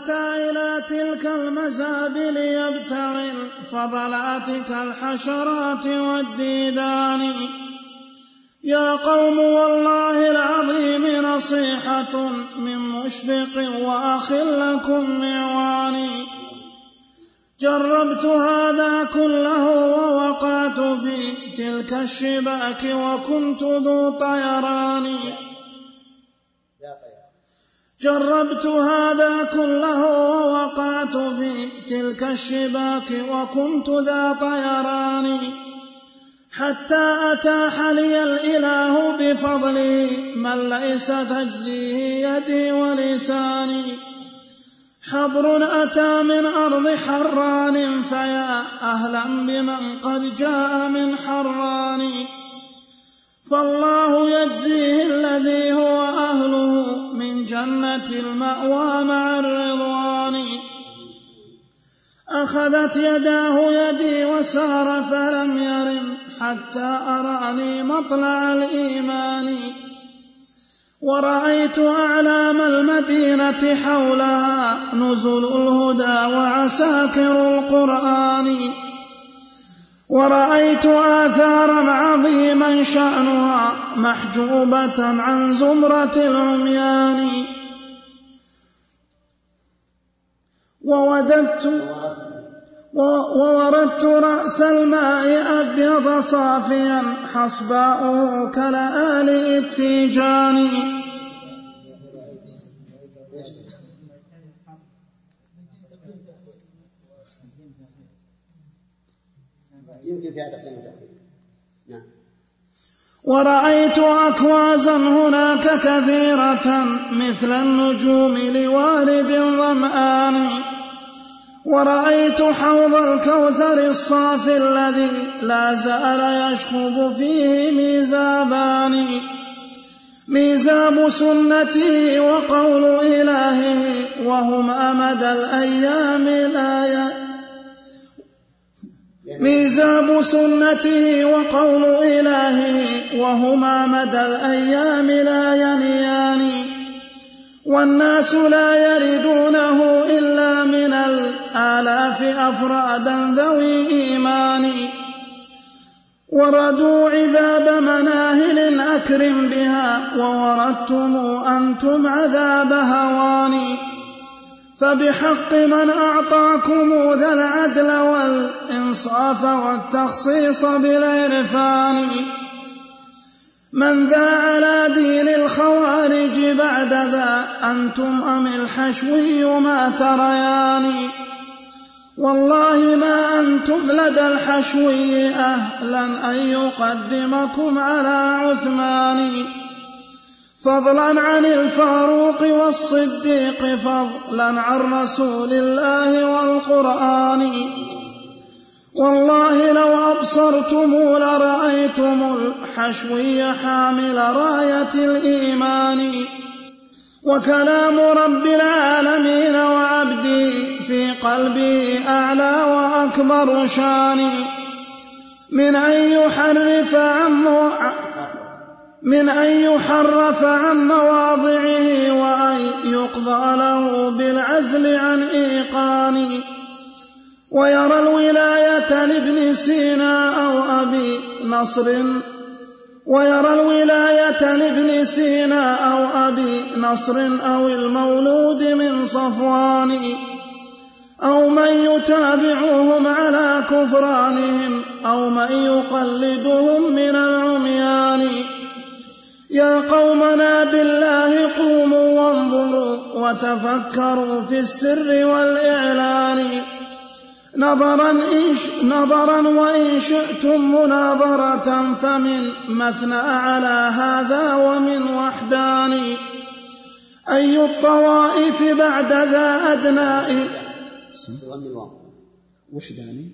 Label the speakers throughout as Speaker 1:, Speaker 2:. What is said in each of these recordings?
Speaker 1: أتى إلى تلك المزابل يبتغي الفضلات كالحشرات والديدان. يا قوم والله العظيم نصيحة من مشفق وأخ لكم معواني جربت هذا كله ووقعت في تلك الشباك وكنت ذو طيران. جربت هذا كله ووقعت في تلك الشباك وكنت ذا طيران حتى أتاح لي الإله بفضله من ليس تجزيه يدي ولساني. حبر أتى من أرض حران فيا أهلا بمن قد جاء من حران. فالله يجزيه الذي هو أهله من جنة المأوى مع الرضوان. أخذت يداه يدي وسار فلم يرم حتى أراني مطلع الإيمان. ورأيت أعلام المدينة حولها نزل الهدى وعساكر القرآن. ورأيت آثارا عظيما شأنها محجوبة عن زمرة العميان. ووددت ووردت رأس الماء أبيض صافيا حصباؤه كلآل التيجان يمكن فيها وتأخير نعم. ورأيت أكوازا هناك كثيرة مثل النجوم لوارد ظمآن ورأيت حوض الكوثر الصافي الذي لا زال يشخب فيه ميزابان. ميزاب سنته وقول إلهه وهما مدى الأيام لا ميزاب سنته وقول إلهه وهما مدى الأيام لا ينيان والناس لا يردونه إلا من الآلاف أفرادا ذوي إيمان وردوا عذاب مناهل أكرم بها ووردتم أنتم عذاب هواني فبحق من أعطاكم ذا العدل والإنصاف والتخصيص بالعرفان. من ذا على دين الخوارج بعد ذا أنتم أم الحشوي ما تريان. والله ما أنتم لدى الحشوي أهلا أن يقدمكم على عثمان. فضلا عن الفاروق والصديق فضلا عن رسول الله والقرآن. والله لو أبصرتم لرأيتم الحشوي حامل راية الإيمان. وكلام رب العالمين وعبدي في قلبي أعلى وأكبر شاني من أن يحرف عن من أن يحرف عن مواضعه وأن يقضى له بالعزل عن إيقان ويرى الولاية لابن سينا أو أبي نصر. ويرى الولاية لابن سينا أو أبي نصر أو المولود من صفوان. أو من يتابعهم على كفرانهم أو من يقلدهم من العميان. يا قومنا بالله قوموا وانظروا وتفكروا في السر والإعلان. نظرا, إن نظرا وإن شئتم مناظرة فمن مثنى على هذا ومن وحدان. أي الطوائف بعد ذا أدنى.
Speaker 2: بضم الواو وحداني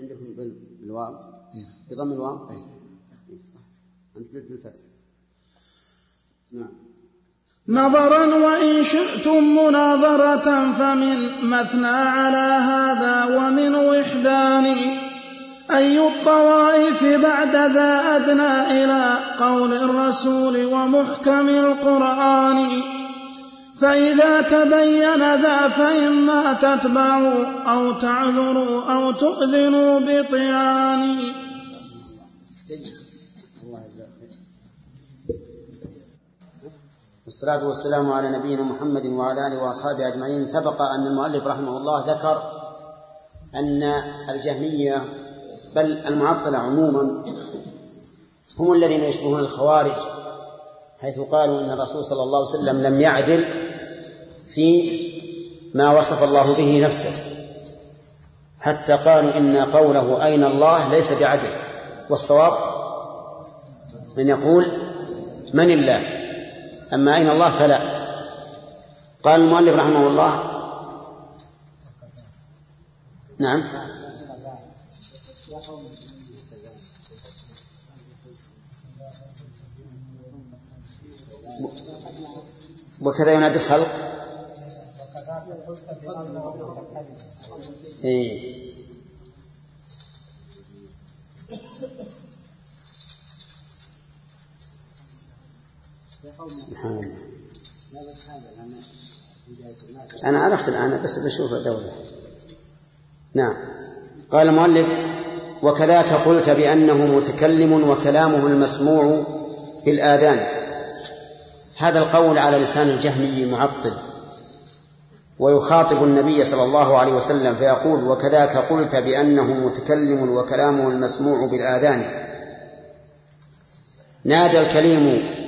Speaker 2: عندكم بالواو؟ بضم الواو؟ أي صح. أنت قلت بالفتح.
Speaker 1: نظرا وإن شئتم مناظرة فمن مثنى على هذا ومن وحدان. أي الطوائف بعد ذا أدنى إلى قول الرسول ومحكم القرآن. فإذا تبين ذا فإما تتبعوا أو تعذروا أو تؤذنوا بطعان
Speaker 2: والصلاة والسلام على نبينا محمد وعلى آله وأصحابه أجمعين. سبق أن المؤلف رحمه الله ذكر أن الجهمية بل المعطلة عموما هم الذين يشبهون الخوارج حيث قالوا إن الرسول صلى الله عليه وسلم لم يعدل في ما وصف الله به نفسه. حتى قالوا إن قوله أين الله ليس بعدل. والصواب أن يقول من الله؟ أما أين الله فلا. قال المؤلف رحمه الله. نعم. وكذا ينادي الخلق. إيه. سبحان الله. أنا عرفت الآن بس بشوف دولة نعم. قال المؤلف وكذاك قلت بأنه متكلم وكلامه المسموع بالآذان. هذا القول على لسان الجهمي معطل. ويخاطب النبي صلى الله عليه وسلم فيقول وكذاك قلت بأنه متكلم وكلامه المسموع بالآذان. نادى الكليم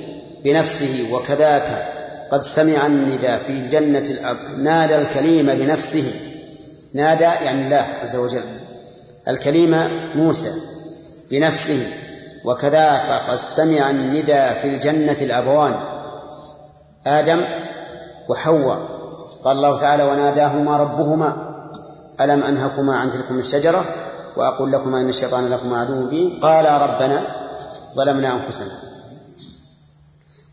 Speaker 2: بنفسه وكذاك قد سمع النداء في الجنة الأب نادى الكليم بنفسه. نادى يعني الله عز وجل. الكليم موسى بنفسه. وكذاك قد سمع النداء في الجنة الأبوان. آدم وحواء. قال الله تعالى وناداهما ربهما. ألم أنهكما عن تلكم الشجرة؟ وأقول لكما إن الشيطان لكما عدو مبين قالا ربنا ظلمنا أنفسنا.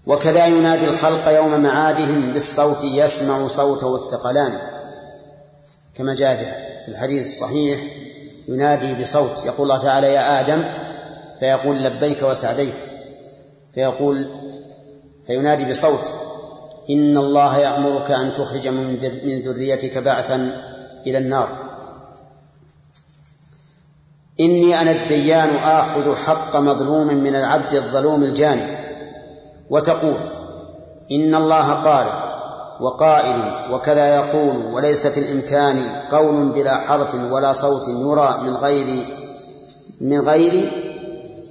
Speaker 2: وكذا ينادي الخلق يوم معادهم بالصوت يسمع صوته الثقلان كما جاء في الحديث الصحيح ينادي بصوت يقول الله تعالى يا آدم فيقول لبيك وسعديك. فيقول فينادي بصوت إن الله يأمرك أن تخرج من ذريتك بعثا إلى النار. إني أنا الديان آخذ حق مظلوم من العبد الظلوم الجاني. وتقول إن الله قال وقائل وكذا يقول وليس في الإمكان قول بلا حرف ولا صوت يرى من غير من غير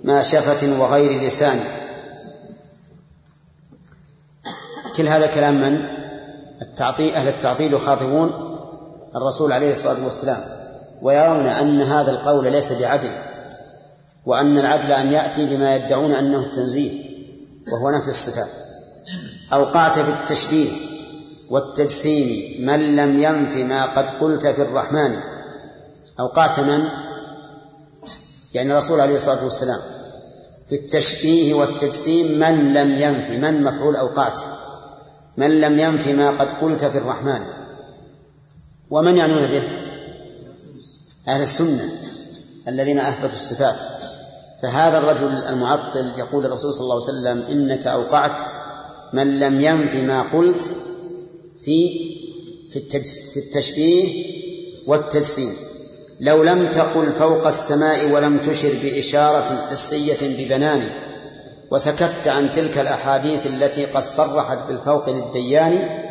Speaker 2: ما شفة وغير لسان كل هذا كلام من؟ التعطيل أهل التعطيل يخاطبون الرسول عليه الصلاة والسلام ويرون أن هذا القول ليس بعدل وأن العدل أن يأتي بما يدعون أنه التنزيه وهو نفي الصفات. أوقعت في التشبيه والتجسيم من لم ينف ما قد قلت في الرحمن. أوقعت من؟ يعني الرسول عليه الصلاة والسلام. في التشبيه والتجسيم من لم ينف من مفعول أوقعت؟ من لم ينف ما قد قلت في الرحمن. ومن يعنون به؟ أهل السنة الذين أثبتوا الصفات. فهذا الرجل المعطل يقول الرسول صلى الله عليه وسلم إنك أوقعت من لم ينف ما قلت في في التشبيه والتجسيم. لو لم تقل فوق السماء ولم تشر بإشارة حسية ببنان وسكت عن تلك الأحاديث التي قد صرحت بالفوق للديان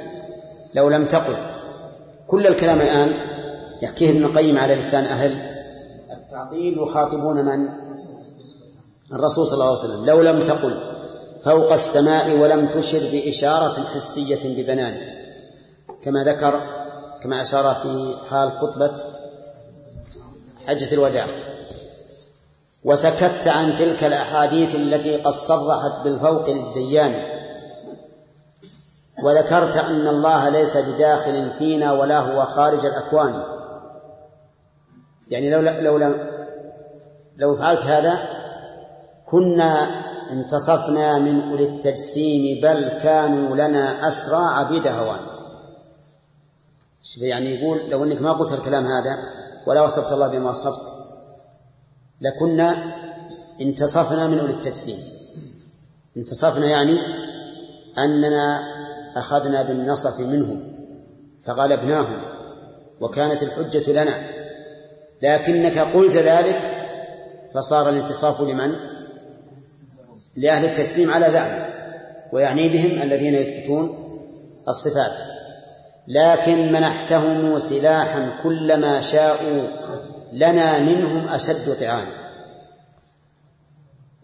Speaker 2: لو لم تقل. كل الكلام الآن يحكيه ابن القيم على لسان أهل التعطيل يخاطبون من؟ الرسول صلى الله عليه وسلم لو لم تقل فوق السماء ولم تشر بإشارة حسية ببنان. كما ذكر كما أشار في حال خطبة حجة الوداع. وسكت عن تلك الأحاديث التي قد صرحت بالفوق للديان وذكرت أن الله ليس بداخل فينا ولا هو خارج الأكوان. يعني لو لو لو, لو فعلت هذا كنا انتصفنا من أولي التجسيم بل كانوا لنا أسرى عبيد هوان. يعني يقول لو أنك ما قلت الكلام هذا ولا وصفت الله بما وصفت لكنا انتصفنا من أولي التجسيم. انتصفنا يعني أننا أخذنا بالنصف منهم فغلبناهم وكانت الحجة لنا. لكنك قلت ذلك فصار الانتصاف لمن؟ لأهل التسليم على زعم ويعني بهم الذين يثبتون الصفات. لكن منحتهم سلاحا كلما شاءوا لنا منهم أشد طعانا.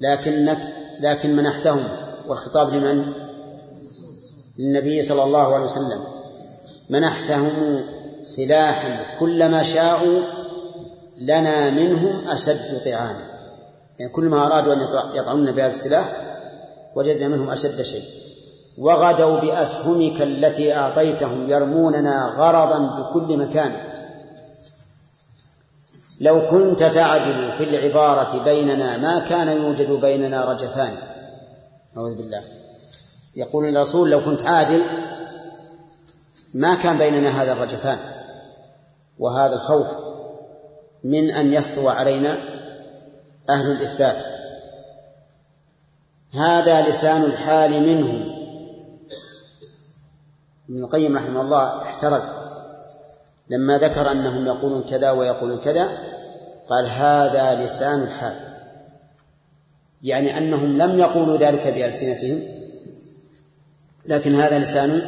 Speaker 2: لكنك لكن منحتهم والخطاب لمن؟ للنبي صلى الله عليه وسلم. منحتهم سلاحا كلما شاءوا لنا منهم أشد طعانا. يعني كل ما أرادوا أن يطعنون بهذا السلاح وجدنا منهم أشد شيء. وغدوا بأسهمك التي أعطيتهم يرموننا غرضا بكل مكان. لو كنت تعدل في العبارة بيننا ما كان يوجد بيننا رجفان. أعوذ بالله. يقول الرسول لو كنت عادل ما كان بيننا هذا الرجفان. وهذا الخوف من أن يسطو علينا أهل الإثبات. هذا لسان الحال منهم. ابن القيم رحمه الله احترز لما ذكر أنهم يقولون كذا ويقولون كذا قال هذا لسان الحال. يعني أنهم لم يقولوا ذلك بألسنتهم لكن هذا لسان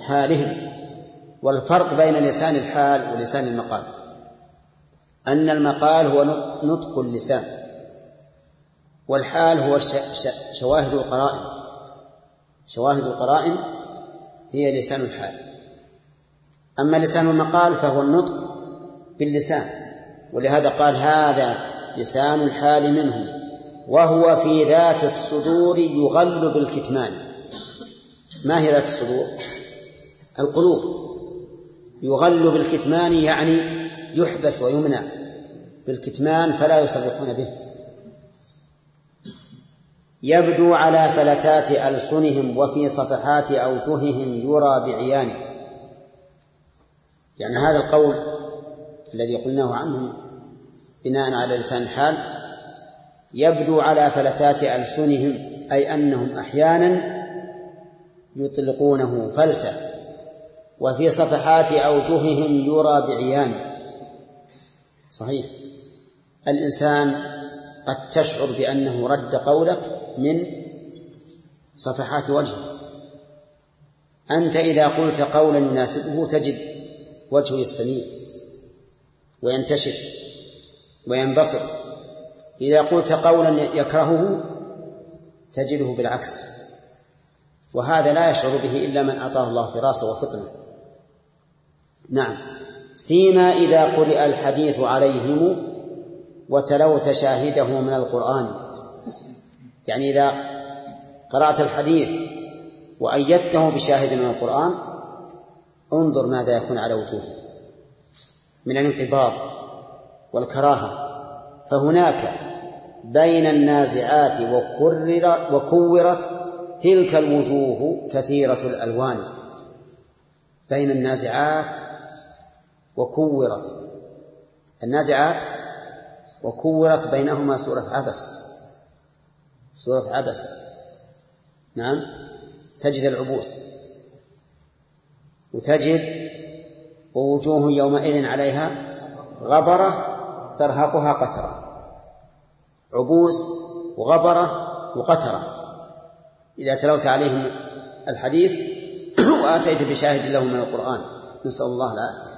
Speaker 2: حالهم. والفرق بين لسان الحال ولسان المقال. أن المقال هو نطق اللسان. والحال هو شواهد القرائن. شواهد القرائن هي لسان الحال. أما لسان المقال فهو النطق باللسان ولهذا قال هذا لسان الحال منهم وهو في ذات الصدور يغل بالكتمان. ما هي ذات الصدور؟ القلوب. يغل بالكتمان يعني يحبس ويمنع. بالكتمان فلا يصرحون به. يبدو على فلتات ألسنهم وفي صفحات أوجههم يرى بعيانه. يعني هذا القول الذي قلناه عنهم بناء على لسان الحال يبدو على فلتات ألسنهم أي أنهم أحيانا يطلقونه فلتة وفي صفحات أوجههم يرى بعيانه. صحيح. الإنسان قد تشعر بأنه رد قولك من صفحات وجهه أنت إذا قلت قولا يناسبه تجد وجهه يستنير وينتشر وينبسط إذا قلت قولا يكرهه تجده بالعكس. وهذا لا يشعر به إلا من أعطاه الله فراسة وفطنة. نعم. سيما إذا قرئ الحديث عليهم وتلوت شاهده من القرآن. يعني إذا قرأت الحديث وأيدته بشاهد من القرآن انظر ماذا يكون على وجوهه. من الانقباض والكراهة. فهناك بين النازعات وكرر وكورت تلك الوجوه كثيرة الألوان. بين النازعات وكورت. النازعات وكورت بينهما سورة عبس. سورة عبس. نعم. تجد العبوس. وتجد ووجوه يومئذ عليها غبرة ترهقها قترة. عبوس وغبرة وقترة. إذا تلوت عليهم الحديث وآتيت بشاهد له من القرآن. نسأل الله العافية.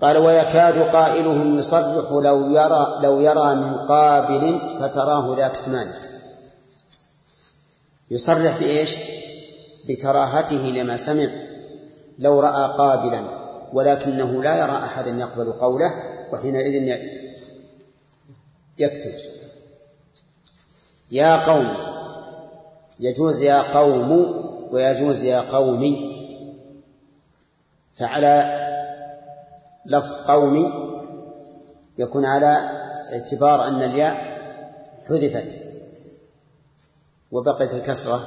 Speaker 2: قال ويكاد قائلهم يصرح لو يرى لو يرى من قابل فتراه ذا كتمان يصرح بإيش؟ بكراهته لما سمع. لو رأى قابلا ولكنه لا يرى أحدا يقبل قوله وحينئذ يكتب. يا قوم يجوز يا قوم ويجوز يا قومي فعلى لفظ قومي يكون على اعتبار أن الياء حذفت. وبقيت الكسرة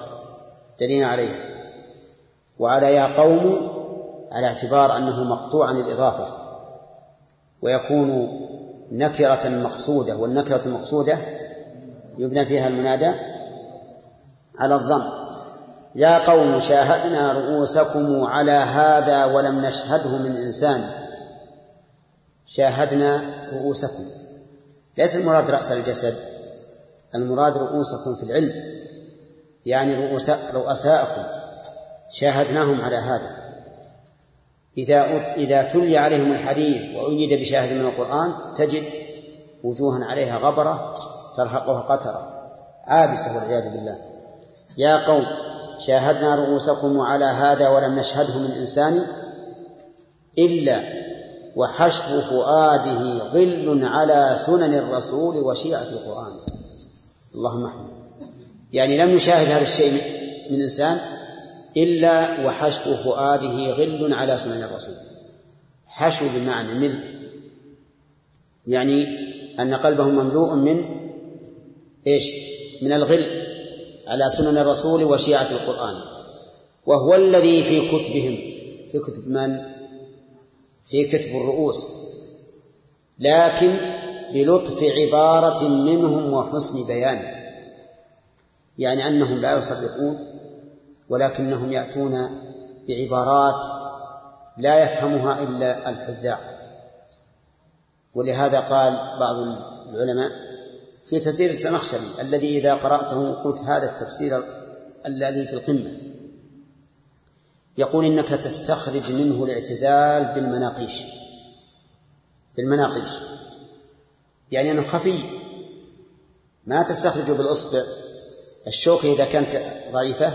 Speaker 2: دليل عليه. وعلى يا قوم على اعتبار أنه مقطوع عن الإضافة ويكون نكرة مقصودة والنكرة المقصودة يبنى فيها المنادى على الضم. يا قوم شاهدنا رؤوسكم على هذا ولم نشهده من إنسان. شاهدنا رؤوسكم. ليس المراد رأس الجسد المراد رؤوسكم في العلم. يعني رؤوس رؤساءكم. شاهدناهم على هذا. إذا إذا تلي عليهم الحديث وأيد بشاهد من القرآن تجد وجوها عليها غبرة ترهقها قترة. عابسة والعياذ بالله. يا قوم شاهدنا رؤوسكم على هذا ولم نشهده من إنسان إلا وحشو فؤاده غل على سنن الرسول وشيعة القرآن. اللهم احمد يعني لم يشاهد هذا الشيء من إنسان إلا وحشو فؤاده غل على سنن الرسول. حشو بمعنى ملء يعني أن قلبه مملوء من إيش؟ من الغل على سنن الرسول وشيعة القرآن. وهو الذي في كتبهم. في كتب من؟ في كتب الرؤوس. لكن بلطف عبارة منهم وحسن بيان يعني أنهم لا يصدقون ولكنهم يأتون بعبارات لا يفهمها إلا الحذاء. ولهذا قال بعض العلماء في تفسير الزمخشري الذي إذا قرأته قلت هذا التفسير الذي في القمة. يقول إنك تستخرج منه الاعتزال بالمناقيش. بالمناقيش. يعني أنه خفي. ما تستخرجه بالإصبع. الشوكة إذا كانت ضعيفة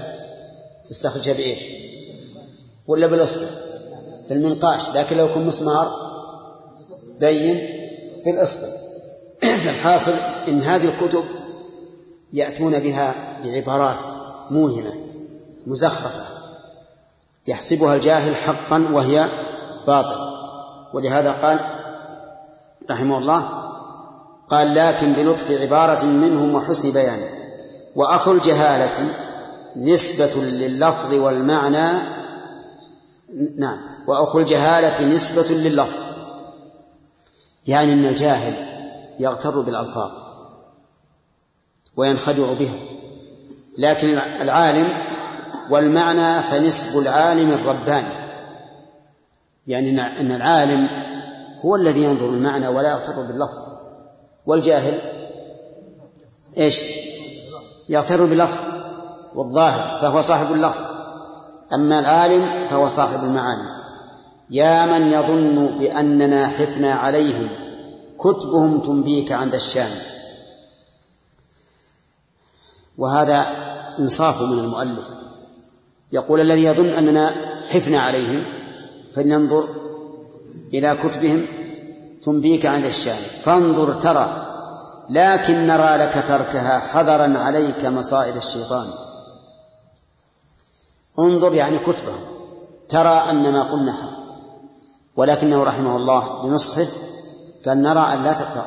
Speaker 2: تستخرجها بإيش؟ ولا بالإصبع؟ بالمنقاش لكن لو يكون مسمار بين في الإصبع. الحاصل إن هذه الكتب يأتون بها بعبارات موهمة مزخرفة يحسبها الجاهل حقا وهي باطل. ولهذا قال رحمه الله قال لكن بلطف عبارة منهم وحسن بيان. وأخو الجهالة نسبة لللفظ والمعنى نعم وأخو الجهالة نسبة لللفظ يعني أن الجاهل يغتر بالألفاظ وينخدع بها لكن العالم والمعنى فنسب العالم الرباني يعني أن العالم هو الذي ينظر المعنى ولا يغتر باللفظ والجاهل إيش؟ يغتر باللفظ والظاهر فهو صاحب اللفظ. أما العالم فهو صاحب المعاني. يا من يظن بأننا حفنا عليهم كتبهم تنبيك عن ذا الشام. وهذا إنصاف من المؤلف. يقول الذي يظن أننا حفنا عليهم فلننظر إلى كتبهم تنبيك عن ذا الشام. فانظر ترى لكن نرى لك تركها حذرا عليك مصائد الشيطان. انظر يعني كتبه ترى أن ما قلنا حق. ولكنه رحمه الله لنصحه قال نرى أن لا تقرأ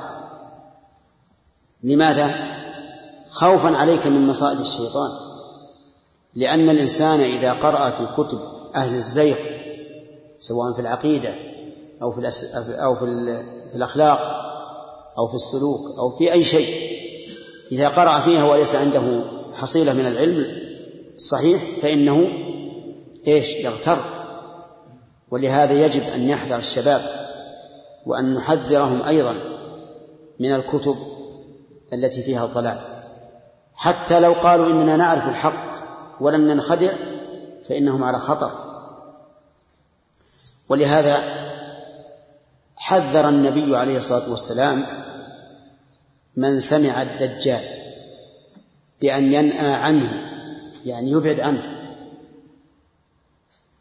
Speaker 2: لماذا؟ خوفا عليك من مصائد الشيطان. لأن الإنسان إذا قرأ في كتب أهل الزيغ سواء في العقيدة أو في أو في, الأخلاق أو في السلوك أو في أي شيء. إذا قرأ فيها وليس عنده حصيلة من العلم الصحيح فإنه إيش؟ يغتر. ولهذا يجب أن يحذر الشباب وأن نحذرهم أيضا من الكتب التي فيها ضلال. حتى لو قالوا إننا نعرف الحق ولم ننخدع فإنهم على خطر. ولهذا حذر النبي عليه الصلاة والسلام من سمع الدجال بأن ينأى عنه يعني يبعد عنه.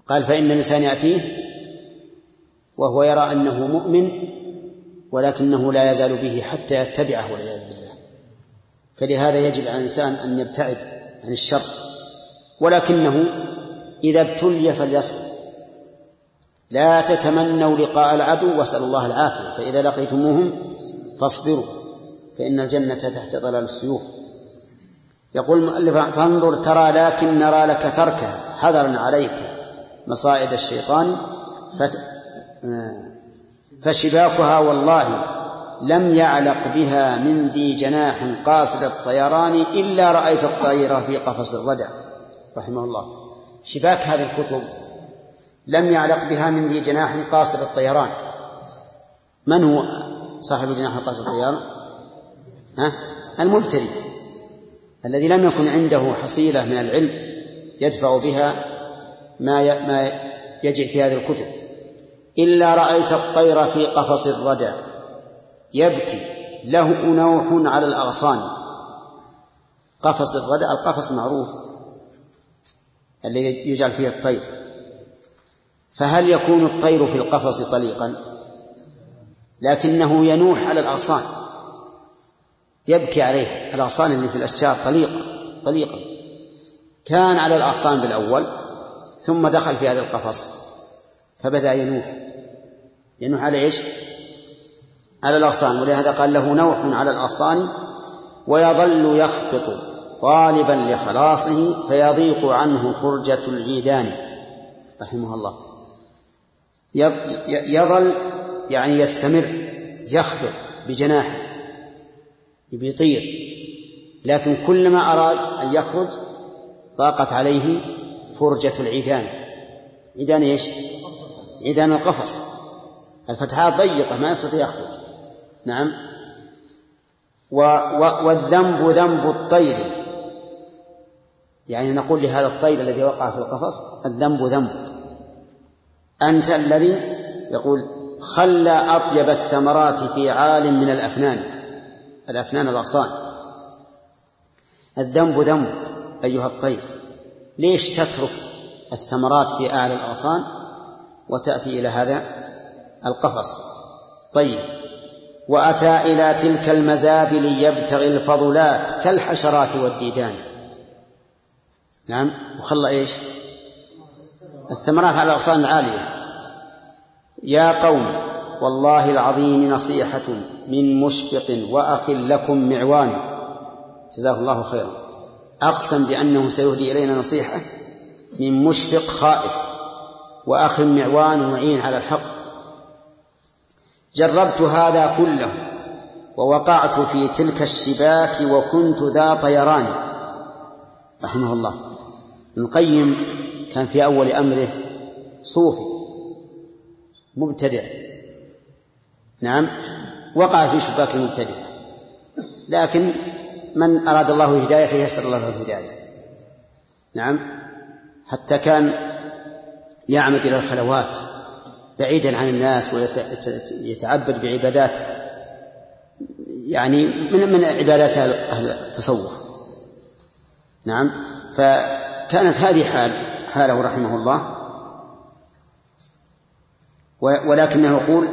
Speaker 2: قال فإن الإنسان يأتيه وهو يرى أنه مؤمن ولكنه لا يزال به حتى يتبعه والعياذ بالله. فلهذا يجب على الإنسان أن يبتعد عن الشر ولكنه إذا ابتلي فليصبر لا تتمنوا لقاء العدو واسألوا الله العافية فإذا لقيتموهم فاصبروا. فإن الجنة تحت ظلال السيوف. يقول المؤلف فانظر ترى لكن نرى لك تركها حذرا عليك مصائد الشيطان فت... فشباكها والله لم يعلق بها من ذي جناح قاصد الطيران إلا رأيت الطير في قفص الردى رحمه الله. شباك هذه الكتب لم يعلق بها من ذي جناح قاصر الطيران. من هو صاحب جناح قاصر الطيران؟ ها؟ الذي لم يكن عنده حصيلة من العلم يدفع بها ما ما يجئ في هذه الكتب. إلا رأيت الطير في قفص الردى يبكي له نوح على الأغصان. قفص الردى القفص معروف الذي يجعل فيه الطير. فهل يكون الطير في القفص طليقا؟ لكنه ينوح على الأغصان. يبكي عليه. الأغصان اللي في الأشجار طليق طليقا كان على الأغصان بالأول ثم دخل في هذا القفص فبدأ ينوح. ينوح على إيش؟ على الأغصان ولهذا قال له نوح على الأغصان ويظل يخبط طالبا لخلاصه فيضيق عنه فرجة العيدان رحمه الله. يظل يعني يستمر يخبط بجناحه. بيطير لكن كلما أراد أن يخرج ضاقت عليه فرجة العيدان. عيدان إيش؟ عيدان القفص. الفتحات ضيقة ما يستطيع يخرج. نعم. و و والذنب ذنب الطير. يعني نقول لهذا الطير الذي وقع في القفص الذنب ذنبك أنت الذي يقول خلى أطيب الثمرات في عال من الأفنان. الأفنان الأغصان. الذنب ذنبك أيها الطير. ليش تترك الثمرات في أعلى الأغصان وتأتي إلى هذا؟ القفص. طيب. وأتى إلى تلك المزابل يبتغي الفضلات كالحشرات والديدان. نعم. وخلى إيش؟ الثمرات على الأغصان العالية. يا قوم والله العظيم نصيحة من مشفق وأخ لكم معوان. جزاه الله خيرا. أقسم بأنه سيهدي إلينا نصيحة من مشفق خائف وأخ معوان معين على الحق. جربت هذا كله ووقعت في تلك الشباك وكنت ذا طيران. رحمه الله. القيم كان في أول أمره صوفي مبتدع. نعم وقع في شباك المبتدع لكن من أراد الله هدايته يسر الله له الهداية. نعم حتى كان يعمد إلى الخلوات بعيدا عن الناس ويتعبد بعبادات يعني من من عبادات أهل التصوف. نعم فكانت هذه حال حاله رحمه الله. ولكنه يقول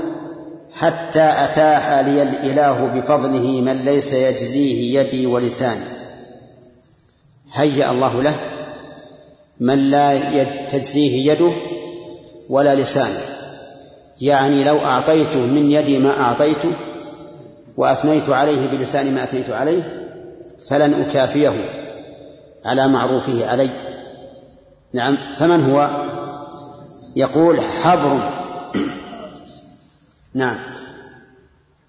Speaker 2: حتى أتاح لي الإله بفضله من ليس يجزيه يدي ولساني. هيأ الله له من لا تجزيه يده ولا لسانه. يعني لو أعطيته من يدي ما أعطيته وأثنيت عليه بلساني ما أثنيت عليه فلن أكافيه على معروفه علي. نعم. فمن هو؟ يقول حبر. نعم.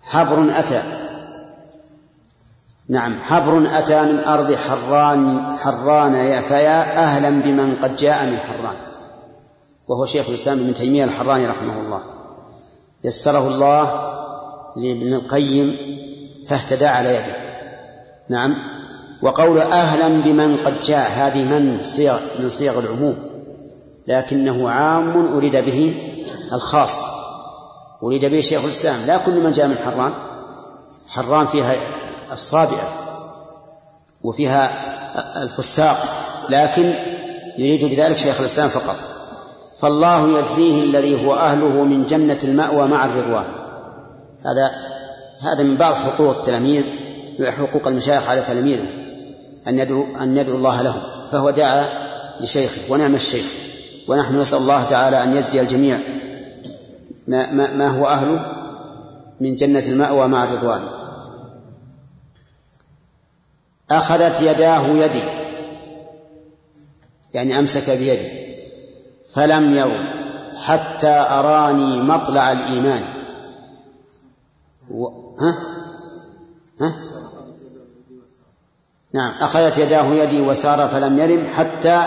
Speaker 2: حبر أتى. نعم حبر أتى من أرض حران حران يا فيا أهلا بمن قد جاء من حران. وهو شيخ الإسلام ابن تيمية الحراني رحمه الله. يسره الله لابن القيم فاهتدى على يده. نعم. وقول أهلا بمن قد جاء هذه من؟ صيغ من صيغ العموم. لكنه عام أريد به الخاص. أريد به شيخ الإسلام. لا كل من جاء من حران. حران فيها الصابئة وفيها الفساق لكن يريد بذلك شيخ الإسلام فقط. فالله يجزيه الذي هو أهله من جنة المأوى مع الرضوان. هذا هذا من بعض حقوق التلاميذ حقوق المشايخ على تلاميذه أن يدعو أن يدعو الله لهم. فهو دعا لشيخه ونعم الشيخ. ونحن نسأل الله تعالى أن يجزي الجميع. ما, ما, ما هو أهله من جنة المأوى مع الرضوان أخذت يداه يدي يعني أمسك بيدي فلم يرم حتى أراني مطلع الإيمان و... ها؟ ها؟ نعم أخذت يداه يدي وسار فلم يرم حتى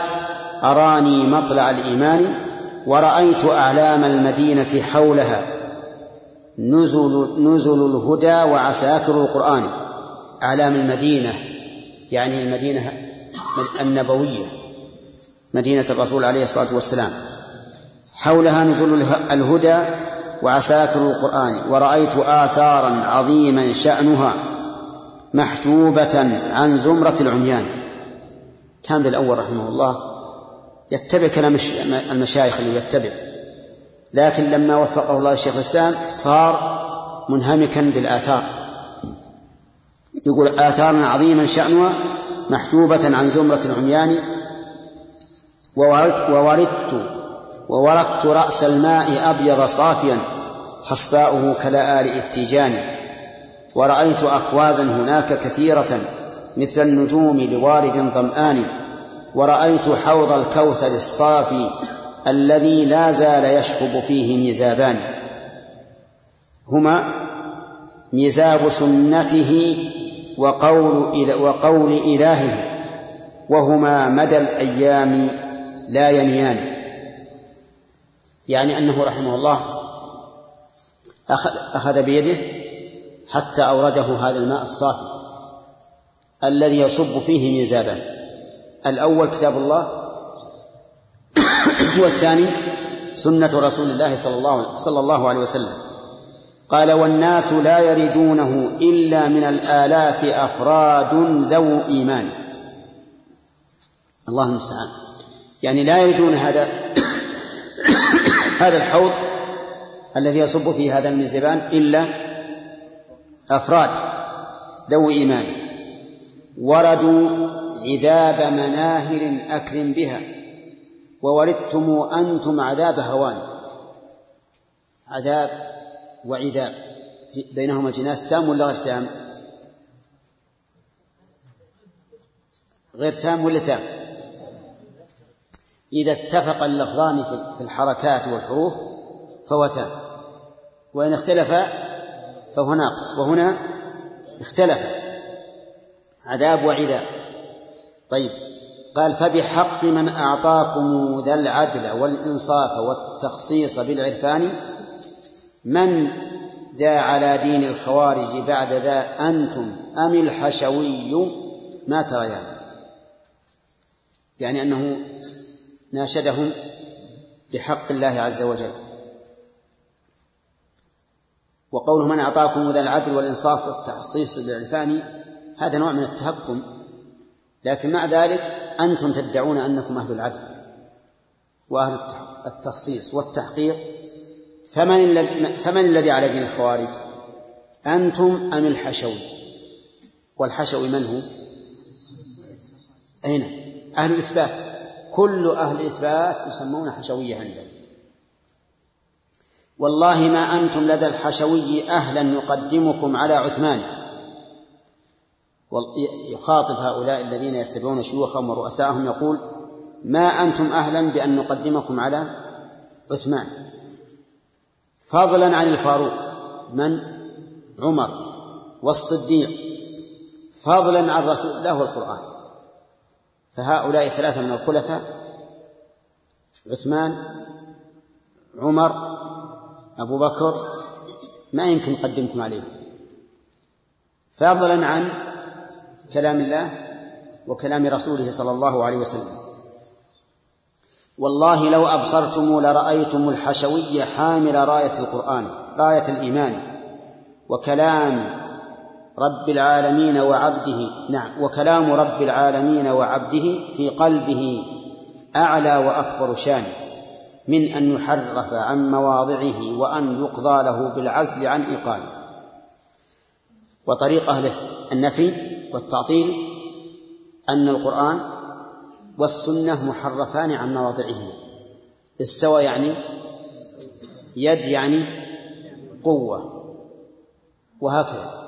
Speaker 2: أراني مطلع الإيمان ورأيت أعلام المدينة حولها نزل نزل الهدى وعساكر القرآن. أعلام المدينة يعني المدينة النبوية مدينة الرسول عليه الصلاة والسلام. حولها نزول الهدى وعساكر القرآن. ورأيت آثارا عظيما شأنها محجوبة عن زمرة العميان. كان بالأول رحمه الله. يتبع كلام المشايخ اللي يتبع. لكن لما وفقه الله الشيخ الإسلام صار منهمكا بالآثار. يقول آثار عظيما شأنها محجوبة عن زمرة العميان ووردت ووردت ووردت رأس الماء أبيض صافيا حصباؤه كلآل التيجان ورأيت أكوازا هناك كثيرة مثل النجوم لوارد ظمآن ورأيت حوض الكوثر الصافي الذي لا زال يشكب فيه ميزابان. هما ميزاب سنته وقول وقول إلهه وهما مدى الأيام لا ينيان. يعني أنه رحمه الله أخذ, أخذ بيده حتى أورده هذا الماء الصافي الذي يصب فيه ميزابان. الأول كتاب الله والثاني سنة رسول الله صلى الله صلى الله عليه وسلم. قال والناس لا يردونه إلا من الآلاف أفراد ذو إيمان. الله المستعان. يعني لا يردون هذا هذا الحوض الذي يصب فيه هذا الميزبان إلا أفراد ذوي إيمان. وردوا عذاب مناهر أكرم بها ووردتم أنتم عذاب هوان. عذاب وعذاب. بينهما جناس تام ولا غير تام؟ غير تام ولا تام؟ إذا اتفق اللفظان في الحركات والحروف فهو تام. وإن اختلفا فهو ناقص وهنا اختلف. عذاب وعذاب. طيب. قال فبحق من أعطاكم ذا العدل والإنصاف والتخصيص بالعرفان من ذا على دين الخوارج بعد ذا أنتم أم الحشوي؟ ما تريان يعني, أنه ناشدهم بحق الله عز وجل. وقوله من أعطاكم ذا العدل والإنصاف والتخصيص بالعرفان هذا نوع من التهكم لكن مع ذلك أنتم تدعون أنكم أهل العدل وأهل التخصيص والتحقيق فمن الذي فمن الذي على دين الخوارج؟ أنتم أم الحشوي؟ والحشوي من هو؟ أين؟ أهل الإثبات كل أهل الإثبات يسمون حشوية عندهم والله ما أنتم لدى الحشوي أهلا نقدمكم على عثمان يخاطب هؤلاء الذين يتبعون شيوخهم ورؤساءهم يقول ما أنتم أهلا بأن نقدمكم على عثمان؟ فضلا عن الفاروق من؟ عمر والصديق. فضلا عن رسول الله والقرآن فهؤلاء ثلاثة من الخلفاء عثمان عمر أبو بكر ما يمكن نقدمكم عليهم. فضلا عن كلام الله وكلام رسوله صلى الله عليه وسلم. والله لو أبصرتم لرأيتم الحشوي حامل راية القرآن راية الإيمان وكلام رب العالمين وعبده نعم وكلام رب العالمين وعبده في قلبه أعلى وأكبر شان من أن يحرف عن مواضعه وأن يقضى له بالعزل عن إيقانه وطريق أهل النفي والتعطيل أن القرآن والسنة محرفان عن مواضعهما استوى يعني يد يعني قوة. وهكذا.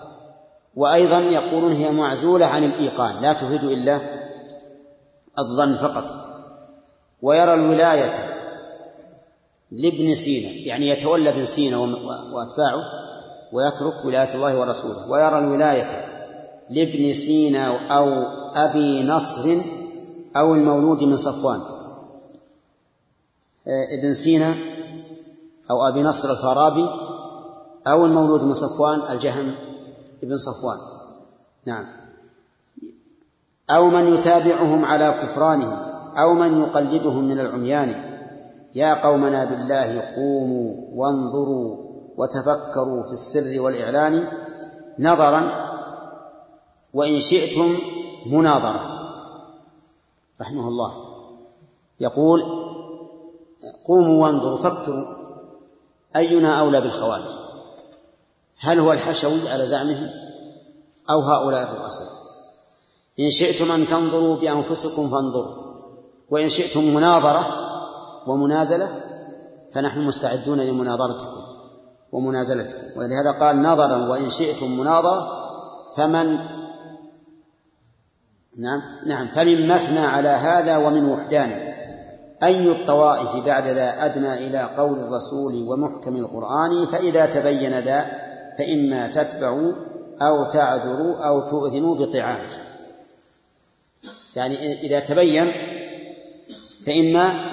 Speaker 2: وأيضا يقولون هي معزولة عن الإيقان لا تفيد إلا الظن فقط. ويرى الولاية لابن سينا يعني يتولى ابن سينا وأتباعه ويترك ولاية الله ورسوله. ويرى الولاية لابن سينا أو أبي نصر أو المولود من صفوان. آه، ابن سينا أو أبي نصر الفارابي أو المولود من صفوان الجهم ابن صفوان. نعم. أو من يتابعهم على كفرانهم أو من يقلدهم من العميان. يا قومنا بالله قوموا وانظروا وتفكروا في السر والإعلان نظرا وإن شئتم مناظرة. رحمه الله. يقول قوموا وانظروا فكروا أينا أولى بالخوارج. هل هو الحشوي على زعمه أو هؤلاء الرؤساء؟ إن شئتم أن تنظروا بأنفسكم فانظروا. وإن شئتم مناظرة ومنازلة فنحن مستعدون لمناظرتكم ومنازلتكم. ولهذا قال نظرا وإن شئتم مناظرة فمن نعم. نعم. فمن مثنى على هذا ومن وحدان أي الطوائف بعد ذا أدنى إلى قول الرسول ومحكم القرآن فإذا تبين ذا فإما تتبعوا أو تعذروا أو تؤذنوا بطعام. يعني إذا تبين فإما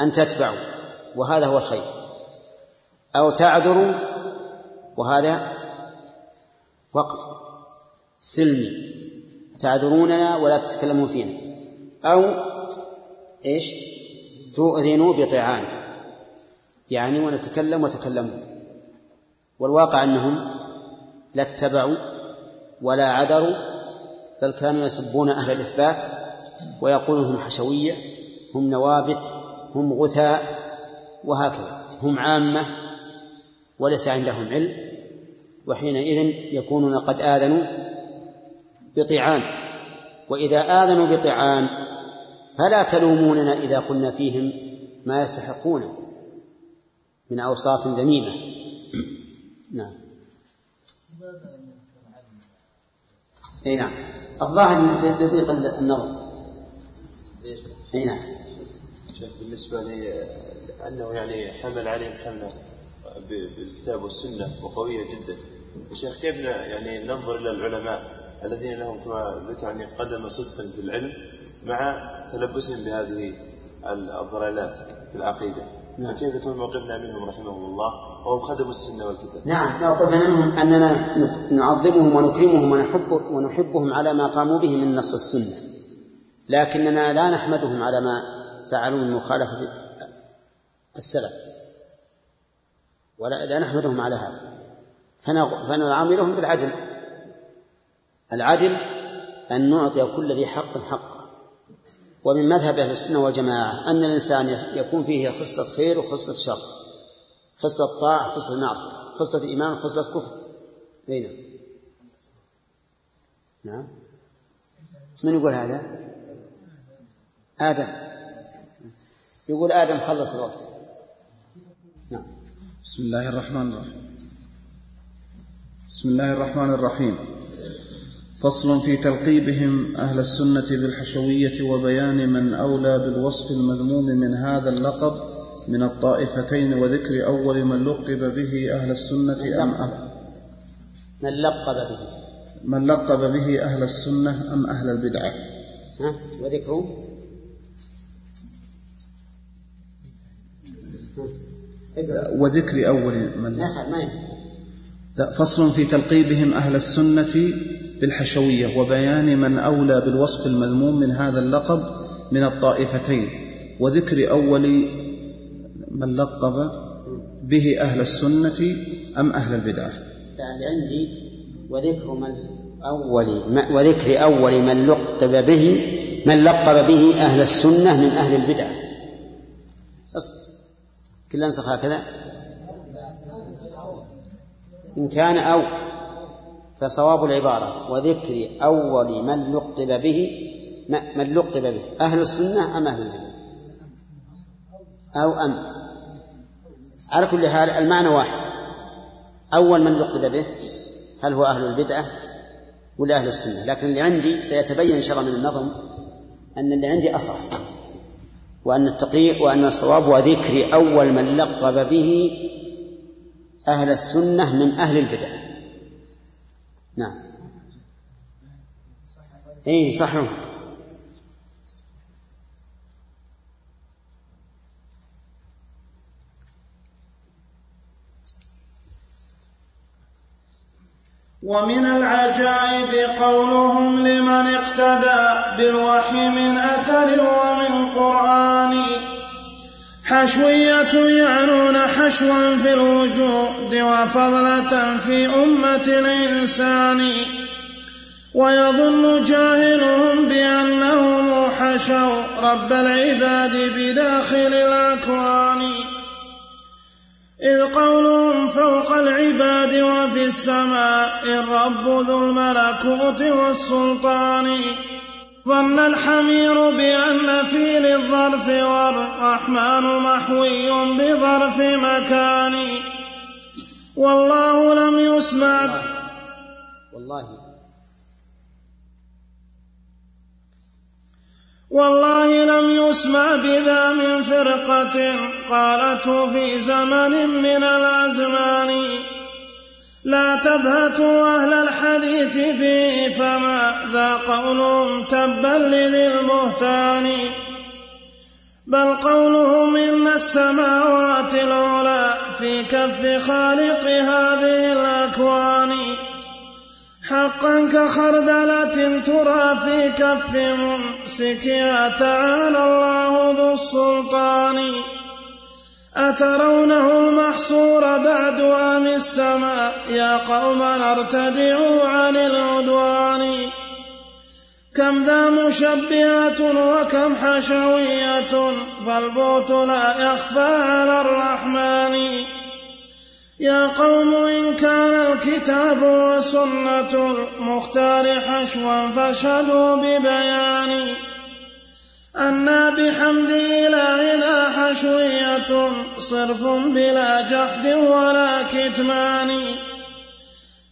Speaker 2: أن تتبعوا وهذا هو الخير. أو تعذروا وهذا وقف. سلمي. تعذروننا ولا تتكلمون فينا. أو إيش؟ تؤذنوا بطعان. يعني ونتكلم وتكلمون والواقع أنهم لا اتبعوا ولا عذروا بل كانوا يسبون أهل الإثبات ويقولون هم حشوية هم نوابت هم غثاء وهكذا. هم عامة وليس عندهم علم وحينئذ يكونون قد آذنوا بطعان. وإذا آذنوا بطعان فلا تلوموننا إذا قلنا فيهم ما يستحقونه من أوصاف ذميمة. نعم. إي نعم. الظاهر لضيق النظر. إي نعم.
Speaker 3: شيخ بالنسبة لي أنه يعني حمل عليهم حملة بالكتاب والسنة وقوية جدا. يا شيخ كيف يعني ننظر إلى العلماء؟ الذين لهم كما ذكر يعني قدم صدق في العلم مع تلبسهم بهذه الضلالات في العقيدة. نعم. فكيف يكون موقفنا منهم رحمهم الله؟ وهم خدموا السنة والكتاب
Speaker 2: نعم موقفنا منهم أننا نعظمهم ونكرمهم ونحب ونحبهم على ما قاموا به من نص السنة. لكننا لا نحمدهم على ما فعلوا من مخالفة السلف. ولا لا نحمدهم على هذا. فنعاملهم بالعدل. العدل أن نعطي كل ذي حق حقه. ومن مذهب أهل السنة والجماعة أن الإنسان يكون فيه خصلة خير وخصلة شر خصلة طاعة خصلة معصية خصلة إيمان خصلة كفر. أين؟ نعم. من يقول هذا؟ آدم. يقول آدم خلص الوقت.
Speaker 4: نعم. بسم الله الرحمن الرحيم. بسم الله الرحمن الرحيم. فصل في تلقيبهم أهل السنة بالحشوية وبيان من أولى بالوصف المذموم من هذا اللقب من الطائفتين وذكر أول من لقب به أهل السنة أم أهل
Speaker 2: من لقب به.
Speaker 4: من لقب به أهل السنة أم أهل البدعة.
Speaker 2: ها؟ وذكر
Speaker 4: وذكر أول
Speaker 2: من لا
Speaker 4: ما فصل في تلقيبهم أهل السنة بالحشوية وبيان من أولى بالوصف المذموم من هذا اللقب من الطائفتين. وذكر أول من لقب به أهل السنة أم أهل البدعة
Speaker 2: يعني عندي وذكر من أول وذكر أول من لقب به من لقب به أهل السنة من أهل البدعة كل نسخ هكذا. إن كان أو فصواب العبارة. وذكر أول من لقب به من لقب به. أهل السنة أم أهل البدعة أو أم. على كل حال المعنى واحد. أول من لقب به هل هو أهل البدعة ولا أهل السنة؟ لكن اللي عندي سيتبين إن شاء الله من النظم أن اللي عندي أصح وأن التقرير وأن الصواب وذكر أول من لقب به أهل السنة من أهل البدعة. نعم. اي صحيح.
Speaker 1: ومن العجائب قولهم لمن اقتدى بالوحي من أثر ومن قرآن حشوية يعنون حشوا في الوجود وفضلة في أمة الإنسان. ويظن جاهلهم بأنهم حشوا رب العباد بداخل الأكوان. إذ قولهم فوق العباد وفي السماء الرب ذو الملكوت والسلطان. ظن الحمير بأن في للظرف والرحمن محوي بظرف مكان. والله لم يسمع.
Speaker 2: والله.
Speaker 1: والله لم يسمع بذا من فرقة قالته في زمن من الأزمان. لا تبهتوا أهل الحديث به فما ذا قول تبا لذي البهتان. بل قولهم إن السماوات العلى في كف خالق هذه الأكوان. حقا كخردلة ترى في كف ممسكها تعالى الله ذو السلطان. أترونه المحصور بعد أم السماء؟ يا قومنا أرتدعوا عن العدوان. كم ذا مشبهة وكم حشوية فالبوت لا يخفى على الرحمن. يا قوم إن كان الكتاب وسنة المختار حشوا فاشهدوا ببيان أنا بحمد إلهنا حشوية صرف بلا جحد ولا كتمان.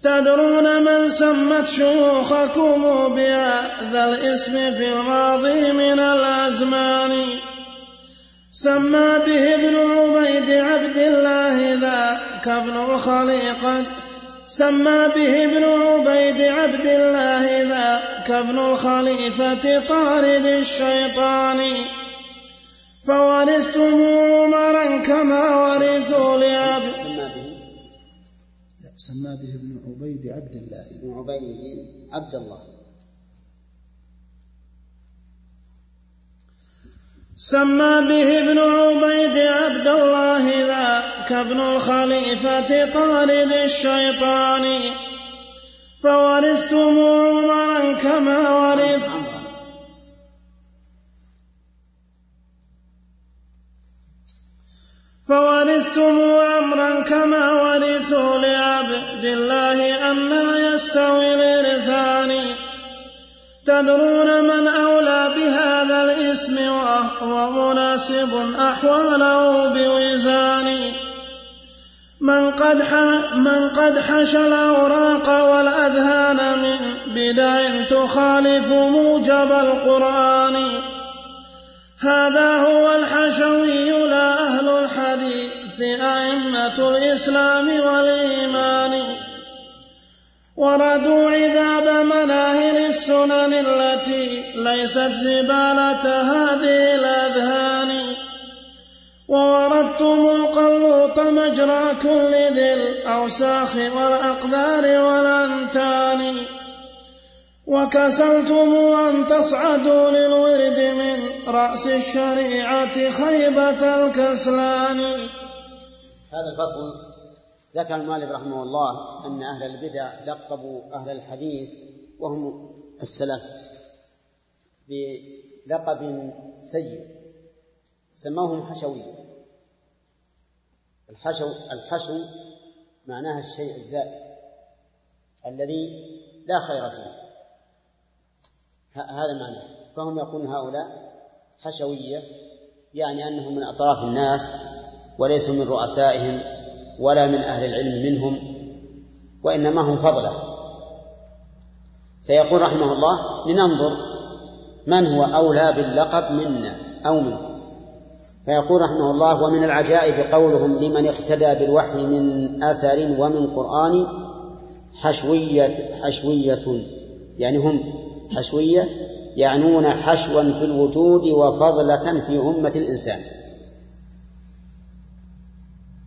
Speaker 1: تدرون من سمت شيوخكم بهذا الاسم في الماضي من الأزمان. سمى به ابن عبيد عبد الله ذاك ابن الخليقة سمى به ابن عبيد عبد الله ذاك ابن الخليفة طارد الشيطان. فورثتم عمرا كما ورثوا لعبد
Speaker 2: سمى به؟
Speaker 4: سمى به ابن عبيد عبد الله.
Speaker 2: ابن عبيد عبد الله.
Speaker 1: سمى به ابن عبيد عبد الله ذاك ابن الخليفة طارد الشيطان. فورثتم عمرا كما ورث فورثتم أمرا كما ورثوا لعبد الله أن لا يستوي الإرثان. تدرون من أولى بهذا الاسم وهو مناسب أحواله بوزان من قد من قد حشى الأوراق والأذهان من بدع تخالف موجب القرآن. هذا هو الحشوي لا أهل الحديث أئمة الإسلام والإيمان. وردوا عذاب مناهل السنن التي ليست زبالة هذه الأذهان. ووردتم القلوط مجرى كل ذي الأوساخ والأقدار والأنتان. وكسلتم أن تصعدوا للورد من رأس الشريعة خيبة الكسلان.
Speaker 2: هذا الفصل ذكر المؤلف رحمه الله أن أهل البدع لقبوا أهل الحديث وهم السلف بلقب سيء سموهم حشوية الحشو الحشو معناها الشيء الزائد الذي لا خير فيه. هذا معناه. فهم يقولون هؤلاء حشوية يعني أنهم من أطراف الناس وليسوا من رؤسائهم ولا من أهل العلم منهم وإنما هم فضلة. فيقول رحمه الله لننظر من هو أولى باللقب منا أو منكم. فيقول رحمه الله ومن العجائب قولهم لمن اقتدى بالوحي من أثر ومن قرآن حشوية حشوية يعني هم حشوية يعنون حشوا في الوجود وفضلة في أمة الإنسان.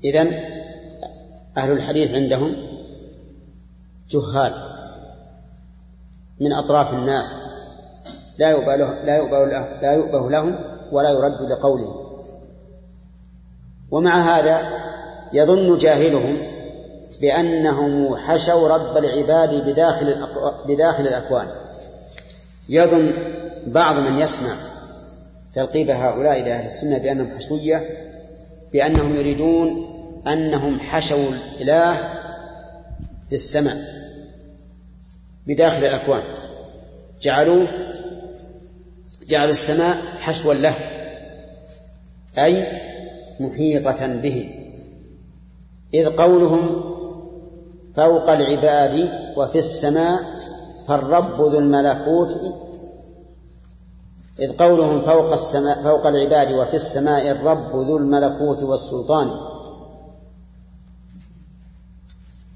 Speaker 2: إذن أهل الحديث عندهم جهال من أطراف الناس. لا يؤبه لا يؤبه لا يؤبه لهم ولا يرد لقولهم ومع هذا يظن جاهلهم بأنهم حشوا رب العباد بداخل بداخل الأكوان. يظن بعض من يسمع تلقيب هؤلاء لأهل السنة بأنهم حشوية بأنهم يريدون أنهم حشوا الإله في السماء بداخل الأكوان. جعلوه جعلوا السماء حشوا له أي محيطة به. إذ قولهم فوق العباد وفي السماء فالرب ذو الملكوت. إذ قولهم فوق السماء فوق العباد وفي السماء الرب ذو الملكوت والسلطان.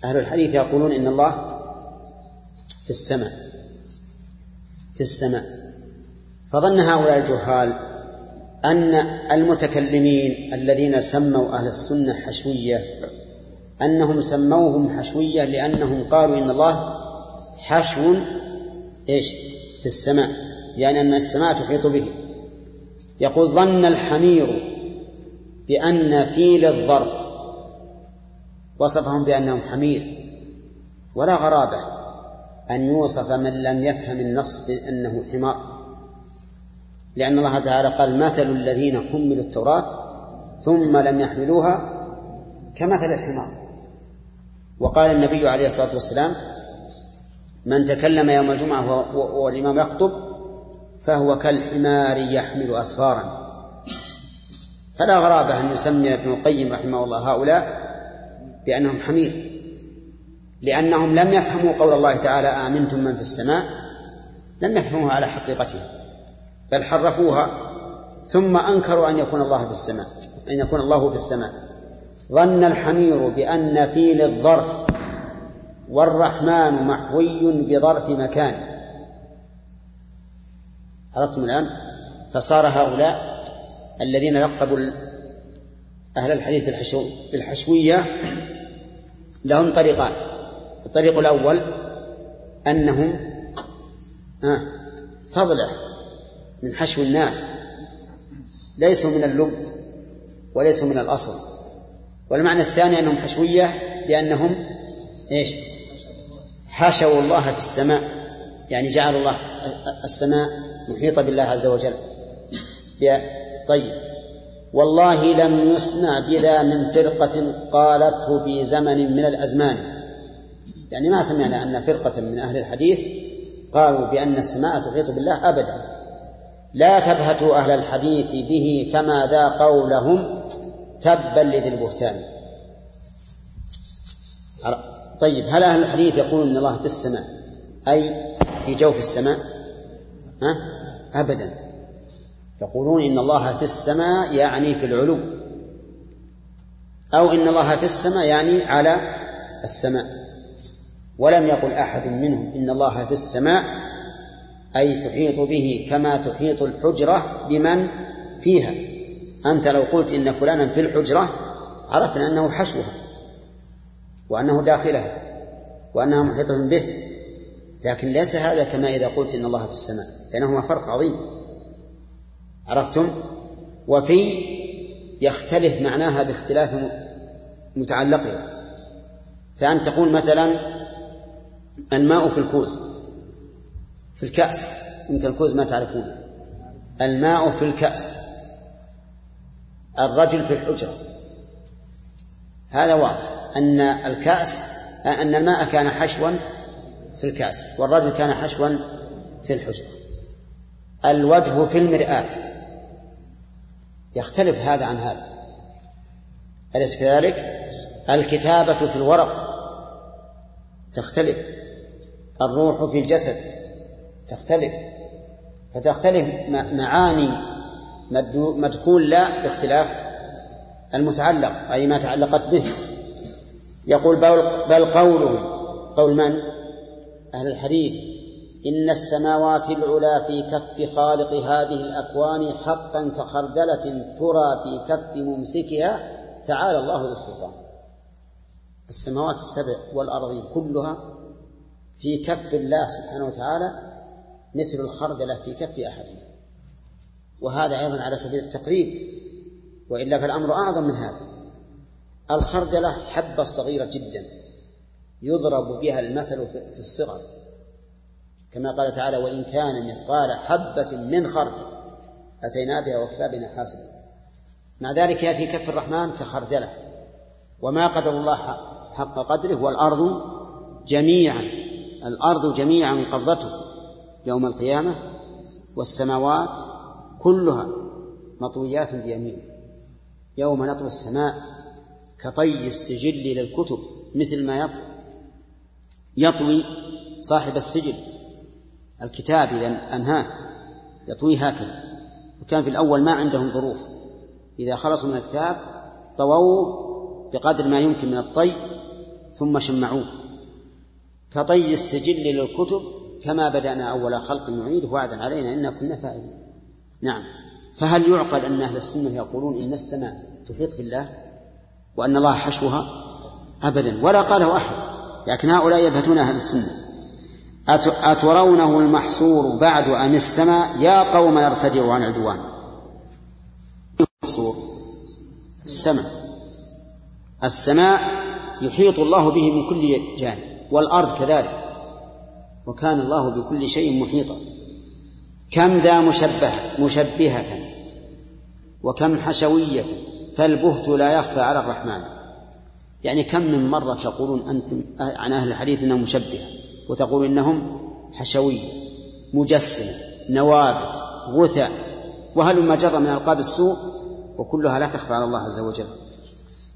Speaker 2: أهل الحديث يقولون إن الله في السماء في السماء. فظن هؤلاء الجهال أن المتكلمين الذين سموا أهل السنة حشوية أنهم سموهم حشوية لأنهم قالوا إن الله حشو إيش؟ في السماء يعني أن السماء تحيط به. يقول ظن الحمير بأن فيل الظرف وصفهم بأنهم حمير ولا غرابة أن يوصف من لم يفهم النص بأنه حمار. لأن الله تعالى قال مثل الذين حملوا التوراة ثم لم يحملوها كمثل الحمار وقال النبي عليه الصلاة والسلام من تكلم يوم الجمعة والإمام يخطب فهو كالحمار يحمل أسفارا فلا غرابة أن يسمي ابن القيم رحمه الله هؤلاء بأنهم حمير. لأنهم لم يفهموا قول الله تعالى آمنتم من في السماء لم يفهموها على حقيقتها بل حرفوها. ثم أنكروا أن يكون الله في السماء أن يكون الله في السماء. ظن الحمير بأن فيل الظرف والرحمن محوي بظرف مكان. عرفتم الآن؟ فصار هؤلاء الذين لقبوا أهل الحديث بالحشو بالحشوية لهم طريقان. الطريق الأول أنهم فضلة من حشو الناس. ليسوا من اللب وليسوا من الأصل. والمعنى الثاني أنهم حشوية لأنهم إيش؟ حشوا الله في السماء. يعني جعل الله السماء محيطة بالله عز وجل. طيب. والله لم يسمع بذا من فرقة قالته في زمن من الأزمان. يعني ما سمعنا أن فرقة من أهل الحديث قالوا بأن السماء تحيط بالله أبدا. لا تبهتوا أهل الحديث به كما ذا قولهم تبا لذي البهتان. طيب هل أهل الحديث يقولون أن الله في السماء؟ أي في جوف السماء؟ ها؟ أبدا. يقولون إن الله في السماء يعني في العلو. أو إن الله في السماء يعني على السماء. ولم يقل أحد منهم إن الله في السماء أي تحيط به كما تحيط الحجرة بمن فيها. أنت لو قلت إن فلانا في الحجرة عرفنا أنه حشوها وأنه داخلها وأنها محيطة به. لكن ليس هذا كما إذا قلت إن الله في السماء بينهما فرق عظيم. عرفتم؟ وفي يختلف معناها باختلاف متعلقها. فأن تقول مثلا الماء في الكوز في الكأس. يمكن الكوز ما تعرفونه. الماء في الكأس الرجل في الحجرة. هذا واضح. أن الكأس أن الماء كان حشوا في الكأس والرجل كان حشوا في الحجرة. الوجه في المرآة. يختلف هذا عن هذا أليس كذلك؟ الكتابة في الورق تختلف الروح في الجسد تختلف فتختلف معاني مدخول لا باختلاف المتعلق أي ما تعلقت به يقول بل قوله قول من؟ أهل الحديث إن السماوات العلى في كف خالق هذه الأكوان حقا كخردلة ترى في كف ممسكها تعالى الله ذو السلطان. السماوات السبع والأرضين كلها في كف الله سبحانه وتعالى مثل الخردلة في كف أحدنا وهذا أيضا على سبيل التقريب وإلا فالأمر أعظم من هذا. الخردلة حبة صغيرة جدا يضرب بها المثل في الصغر. كما قال تعالى وإن كان مثقال حبة من خردل أتينا بها وكفى بنا حاسبا. مع ذلك هي في كف الرحمن كخردلة. وما قدر الله حق قدره والأرض جميعا الأرض جميعا قبضته يوم القيامة والسماوات كلها مطويات بيمينه. يوم نطوي السماء كطي السجل للكتب مثل ما يطوي يطوي صاحب السجل. الكتاب إذا أنهاه يطويه هكذا. وكان في الأول ما عندهم ظروف. إذا خلصوا من الكتاب طووه بقدر ما يمكن من الطي ثم شمعوه. كطي السجل للكتب كما بدأنا أول خلق نعيده وعدا علينا إنا كنا فاعلين. نعم. فهل يعقل أن أهل السنة يقولون إن السماء تحيط في الله وأن الله حشوها؟ أبدا. ولا قاله أحد. لكن هؤلاء يبهتون أهل السنة. أترونه المحصور بعد أم السماء يا قوم يرتدع عن عدوان. المحصور. السماء السماء يحيط الله به من كل جانب والأرض كذلك. وكان الله بكل شيء محيطا. كم ذا مشبه مشبهة؟ وكم حشوية؟ فالبهت لا يخفى على الرحمن. يعني كم من مرة تقولون أنتم عن أهل الحديث أنهم مشبهة؟ وتقول إنهم حشوية مجسمة نوابت غثى وهل ما جر من ألقاب السوء؟ وكلها لا تخفى على الله عز وجل.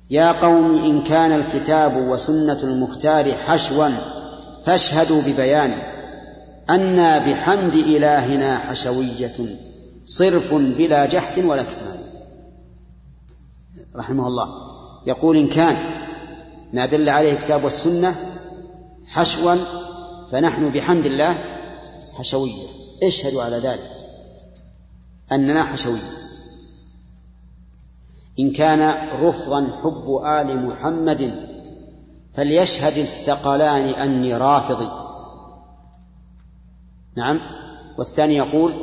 Speaker 2: يا قوم إن كان الكتاب وسنة المختار حشوا فاشهدوا ببيان أنا بحمد إلهنا حشوية صرف بلا جحد ولا كتمان. رحمه الله. يقول إن كان ما دل عليه الكتاب والسنة حشوا فنحن بحمد الله حشوية. اشهدوا على ذلك أننا حشوية. إن كان رفضا حب آل محمد فليشهد الثقلان أني رافضي. نعم. والثاني يقول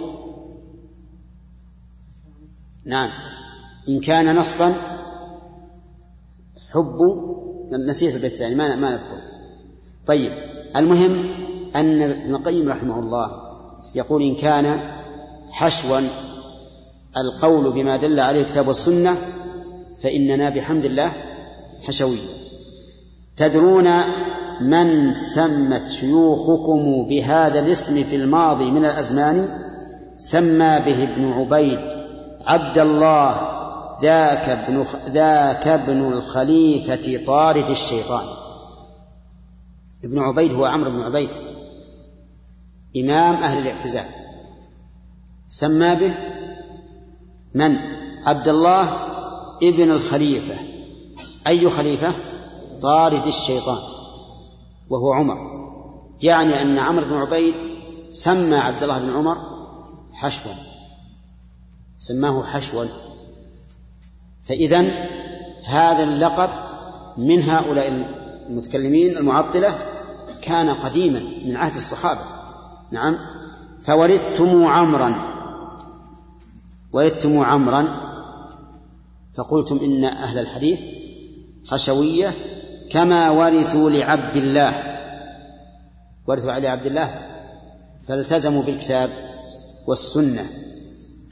Speaker 2: نعم. إن كان نصبا حب نسيت البيت الثاني ما ما نذكر طيب. المهم أن ابن القيم رحمه الله يقول إن كان حشوا القول بما دل عليه الكتاب والسنة فإننا بحمد الله حشوية تدرون من سمت شيوخكم بهذا الاسم في الماضي من الأزمان؟ سمى به ابن عبيد عبد الله ذاك ابن ذاك ابن الخليفة طارد الشيطان. ابن عبيد هو عمرو بن عبيد إمام أهل الاعتزال. سمى به من؟ عبد الله ابن الخليفة. أي خليفة؟ طارد الشيطان وهو عمر. يعني أن عمرو بن عبيد سمى عبد الله بن عمر حشوا. سماه حشوا. فإذا هذا اللقب من هؤلاء المتكلمين المعطلة كان قديما من عهد الصحابة. نعم. فورثتم عمرا. ورثتم عمرا. فقلتم إن أهل الحديث حشوية كما ورثوا لعبد الله. ورثوا علي عبد الله. فالتزموا بالكتاب والسنة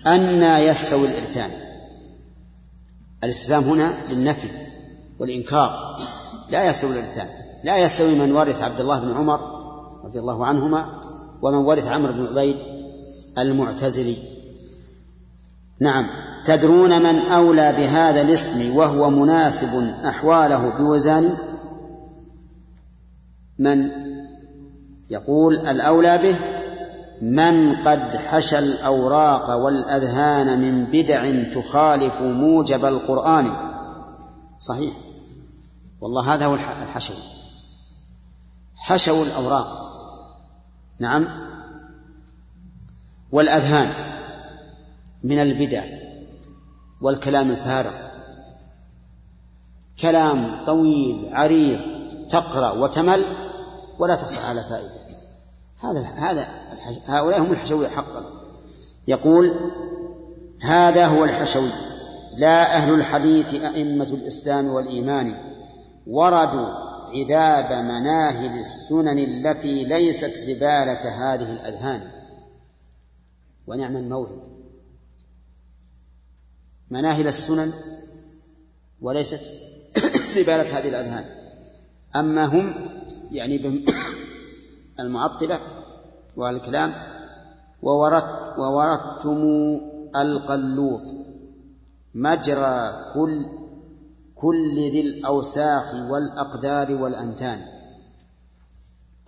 Speaker 2: أنى يستوي الإرثان. الاستفهام هنا للنفي والإنكار. لا يستوي الإرثان. لا يستوي من ورث عبد الله بن عمر رضي الله عنهما ومن ورث عمرو بن عبيد المعتزلي. نعم. تدرون من أولى بهذا الاسم وهو مناسب أحواله بوزان من يقول الأولى به من قد حشى الأوراق والأذهان من بدع تخالف موجب القرآن. صحيح. والله هذا هو الحشو. حشوا الأوراق. نعم. والأذهان من البدع والكلام الفارغ. كلام طويل عريض تقرأ وتمل ولا تحصل على فائدة. هذا هذا هؤلاء هم الحشوية حقا. يقول هذا هو الحشوي. لا أهل الحديث أئمة الإسلام والإيمان وردوا عذاب مناهل السنن التي ليست زبالة هذه الأذهان. ونعم المورد مناهل السنن وليست زبالة هذه الأذهان. أما هم يعني المعطلة والكلام وورد ووردتم القلوط مجرى كل كل ذي الأوساخ والأقدار والأنتان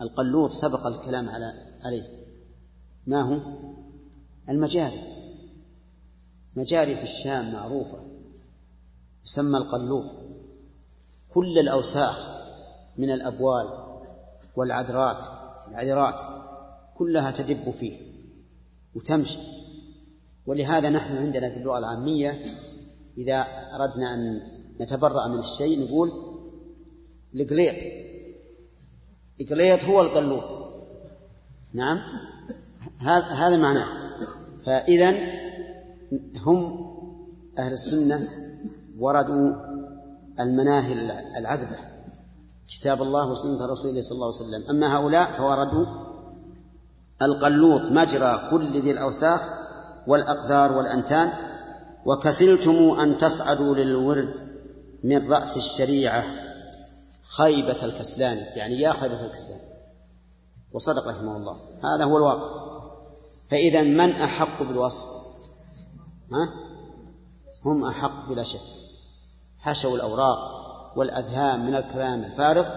Speaker 2: القلوط سبق الكلام على عليه. ما هو؟ المجاري. مجاري في الشام معروفة. يسمى القلوط. كل الأوساخ من الأبوال والعذرات العذرات كلها تدب فيه وتمشي. ولهذا نحن عندنا في اللغة العامية إذا أردنا أن نتبرأ من الشيء نقول القليط القليط هو القلوط نعم؟ هذا معناه. فإذا هم أهل السنة وردوا المناهل العذبة. كتاب الله وسنة رسوله صلى الله عليه وسلم. أما هؤلاء فوردوا القلوط مجرى كل ذي الأوساخ والأقذار والأنتان وكسلتم أن تصعدوا للورد من رأس الشريعة خيبة الكسلان يعني يا خيبة الكسلان. وصدق رحمه الله. هذا هو الواقع. فإذا من أحق بالوصف؟ ها؟ هم أحق بلا شك. حشوا الأوراق والأذهان من الكلام الفارغ.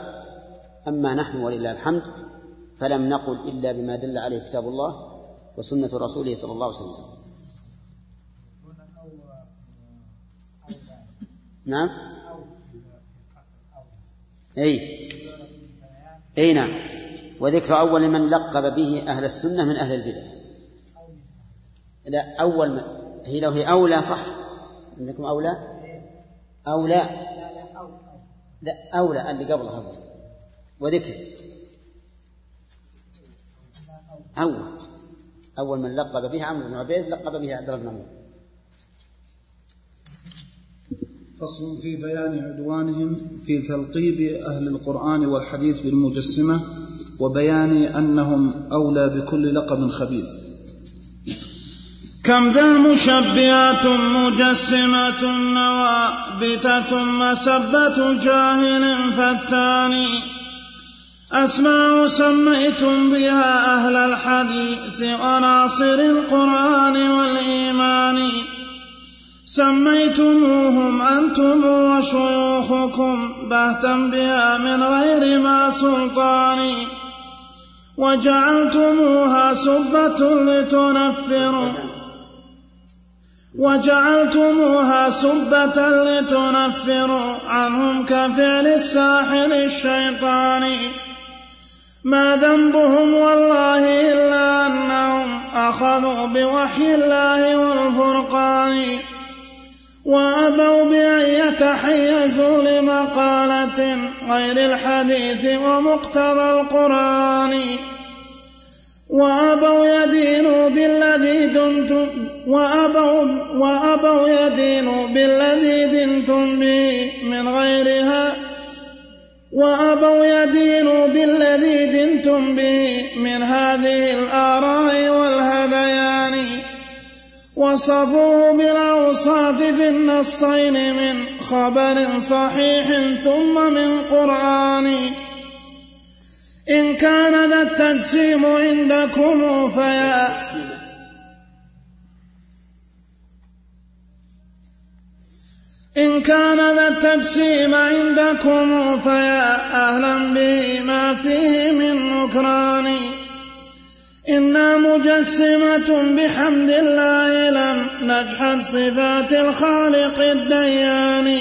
Speaker 2: أما نحن ولله الحمد فلم نقل إلا بما دل عليه كتاب الله وسنة رسوله صلى الله عليه وسلم. نعم؟ أي. أي نعم. وذكر أول من لقب به أهل السنة من أهل البدع. لا أول من هي لو هي أولى صح؟ عندكم أولى؟ أولى. لا أولى اللي قبلها وذكر. أول. أول من لقب به عمرو بن عبيد لقب به عبد الله بن عمرو.
Speaker 4: فصل في بيان عدوانهم في تلقيب أهل القرآن والحديث بالمجسمة وبيان أنهم أولى بكل لقب خبيث.
Speaker 1: كم ذا مشبعة مجسمة نوابتة مسبة جاهل فتان أسماء سميتم بها أهل الحديث وناصر القرآن والإيمان. سميتموهم أنتم وشيوخكم بهتا بها من غير ما سلطان. وجعلتموها سبة لتنفروا. وجعلتموها سبة لتنفروا عنهم كفعل الساحر الشيطان. ما ذنبهم والله إلا أنهم أخذوا بوحي الله والفرقان. وأبوا بأن يتحيزوا لمقالة غير الحديث ومقتضى القرآن. وأبوا يدينوا بالذي دنتم وأبوا, وأبوا يدينوا بالذي دنتم به من غيرها وأبوا يدينوا بالذي دنتم به من هذه الآراء والهذيان. وصفوه بالأوصاف في النصين من خبر صحيح ثم من قرآن. إن كان ذا التجسيم عندكم فيا. إن كان ذا التجسيم عندكم فيا. أهلا به ما فيه من نكران. إنا مجسمة بحمد الله لم نجحد صفات الخالق الديان.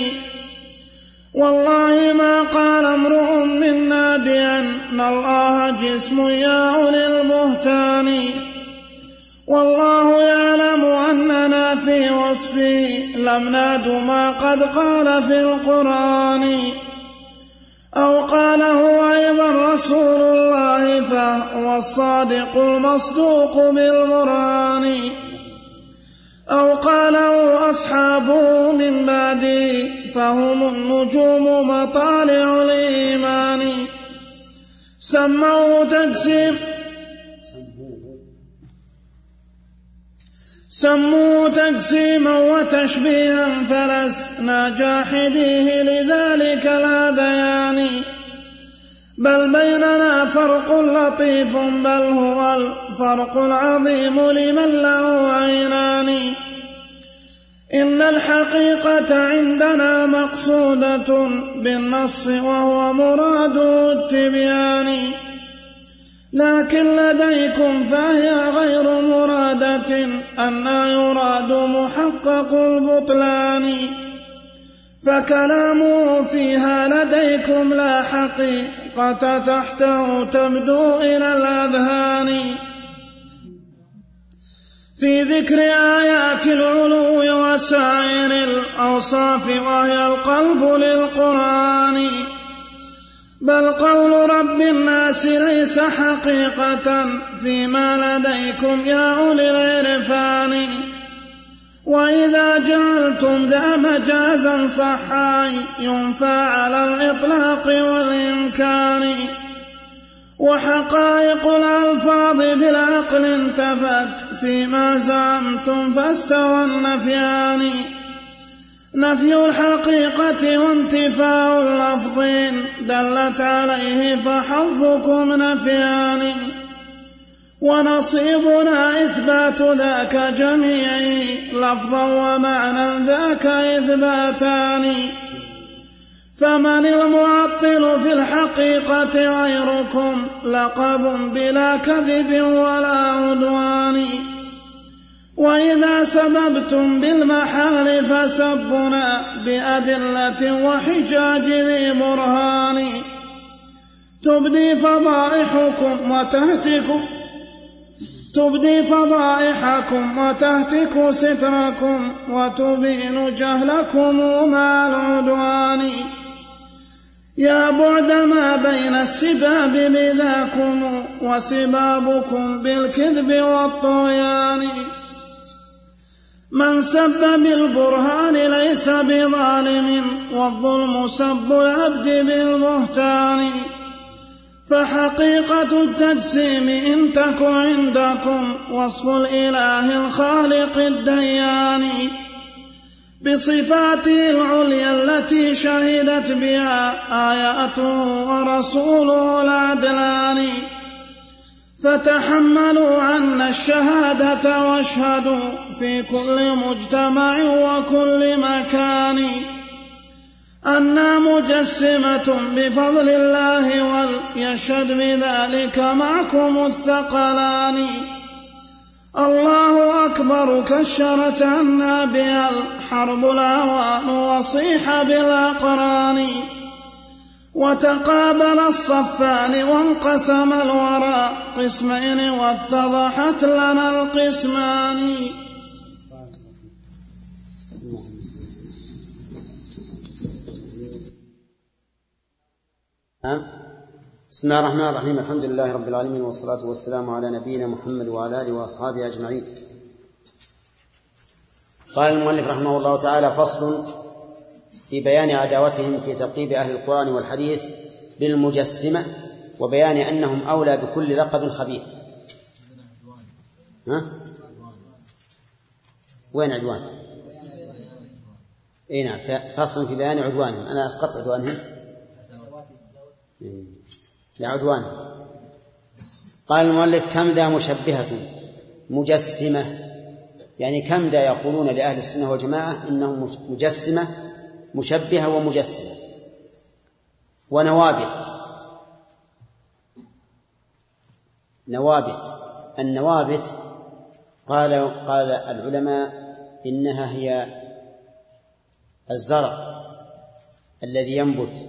Speaker 1: والله ما قال امرؤ منا بأن الله جسم يا أولي البهتان. والله يعلم أننا في وصفه لم نعد ما قد قال في القرآن. أو قاله أيضا رسول الله فهو الصادق المصدوق بالقرآن أو قاله أصحابه من بعده فهم النجوم مطالع الإيمان. سموه تجسيم سموه تجسيما وتشبيها فلسنا جاحديه لذلك لا ديان. بل بيننا فرق لطيف بل هو الفرق العظيم لمن له عينان. إن الحقيقة عندنا مقصودة بالنص وهو مراد التبيان. لكن لديكم فهي غير مرادة أن يراد محقق البطلان. فكلامه فيها لديكم لا حقيقة تحته تبدو إلى الأذهان. في ذكر آيات العلو وسائر الأوصاف وهي القلب للقرآن. بل قول رب الناس ليس حقيقة فيما لديكم يا أولي العرفان. وإذا جعلتم ذا مجازا صحا ينفى على الإطلاق والإمكان. وحقائق الألفاظ بالعقل انتفت فيما زعمتم فاستوى النفيان نفي الحقيقة وانتفاء اللفظين دلت عليه فحظكم نفيان. ونصيبنا إثبات ذاك جميعي لفظا ومعنى ذاك إثباتان. فمن المعطل في الحقيقة غيركم لقب بلا كذب ولا عدوان. وإذا سببتم بالمحال فسبنا بأدلة وحجاج ذي برهان. تبدي فضائحكم وتهتكم. تبدي فضائحكم وتهتك ستركم. وتبين جهلكم مع العدوان. يا بعد ما بين السباب بذاكم وسبابكم بالكذب والطغيان. من سب بالبرهان ليس بظالم والظلم سب العبد بالبهتان. فحقيقة التجسيم إن تك عندكم وصف الإله الخالق الديان. بصفاته العليا التي شهدت بها آياته ورسوله العدلان. فتحملوا عنا الشهادة واشهدوا في كل مجتمع وكل مكان. أنا مجسمة بفضل الله وليشهد بذلك معكم الثقلان. الله أكبر كشرت عنا بها الحرب العوان وصيح بالأقران. وتقابل الصفان وانقسم الورى قسمين واتضحت لنا القسمان.
Speaker 2: بسم الله الرحمن الرحيم. الحمد لله رب العالمين والصلاة والسلام على نبينا محمد وعلى آله وأصحابه أجمعين. قال المؤلف رحمه الله تعالى فصل في بيان عداوتهم في ترقيب أهل القرآن والحديث بالمجسمة وبيان أنهم أولى بكل لقب خبيث ها؟ وين عدوان؟ إي نعم فصل في بيان عدوانهم. أنا أسقطت عدوانهم. لعدوانهم قال المؤلف كم ذا مشبهة؟ مجسمة. يعني كم ذا يقولون لأهل السنة والجماعة إنهم مجسمة مشبهة ومجسمة. ونوابت. نوابت. النوابت قال قال العلماء إنها هي الزرع الذي ينبت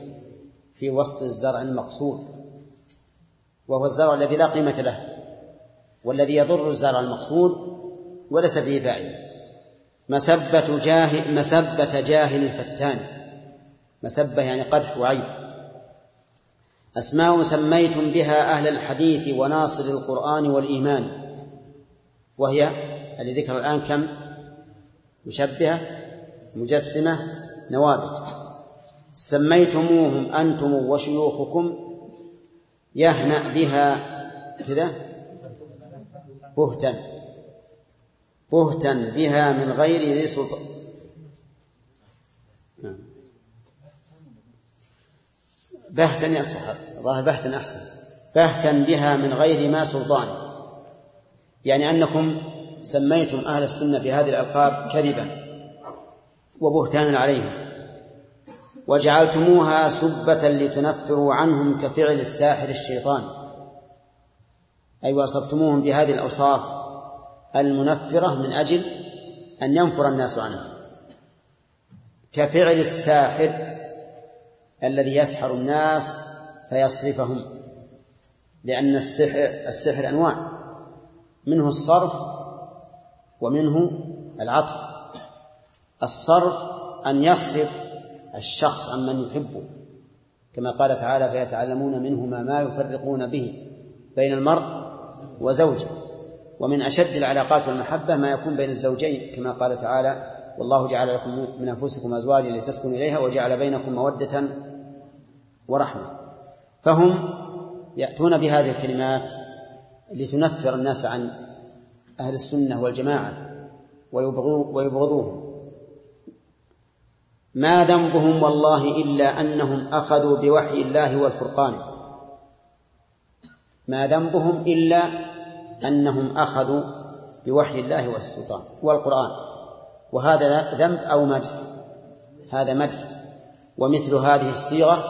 Speaker 2: في وسط الزرع المقصود وهو الزرع الذي لا قيمة له والذي يضر الزرع المقصود وليس فيه فائدة. مسبة جاهل مسبة جاهل فتان. مسبة يعني قدح وعيب. أسماء سميتم بها أهل الحديث وناصر القرآن والإيمان. وهي اللي ذكر الآن كم؟ مشبهة مجسمة نوابت. سميتموهم أنتم وشيوخكم. يهنأ بها كذا؟ بهتا. بهتا بها من غير ذي سلطان. نعم. بهتا يصح. ظاهر بهتا أحسن. بهتا بها من غير ما سلطان. يعني أنكم سميتم أهل السنة في هذه الألقاب كذبا وبهتانا عليهم. وجعلتموها سبة لتنفروا عنهم كفعل الساحر الشيطان. أي وصفتموهم بهذه الأوصاف المنفرة من أجل أن ينفر الناس عنهم كفعل الساحر الذي يسحر الناس فيصرفهم لأن السحر السحر أنواع منه الصرف ومنه العطف. الصرف أن يصرف الشخص عمن يحبه كما قال تعالى فيتعلمون منهما ما يفرقون به بين المرء وزوجه. ومن أشد العلاقات والمحبة ما يكون بين الزوجين كما قال تعالى والله جعل لكم من أنفسكم أزواجا لتسكنوا إليها وجعل بينكم مودة ورحمة. فهم يأتون بهذه الكلمات لتنفر الناس عن أهل السنة والجماعة ويبغضوهم. ما ذنبهم والله إلا أنهم أخذوا بوحي الله والفرقان. ما ذنبهم إلا أنهم أخذوا بوحي الله والسلطان والقرآن. وهذا ذنب أو مدح؟ هذا مدح. ومثل هذه الصيغة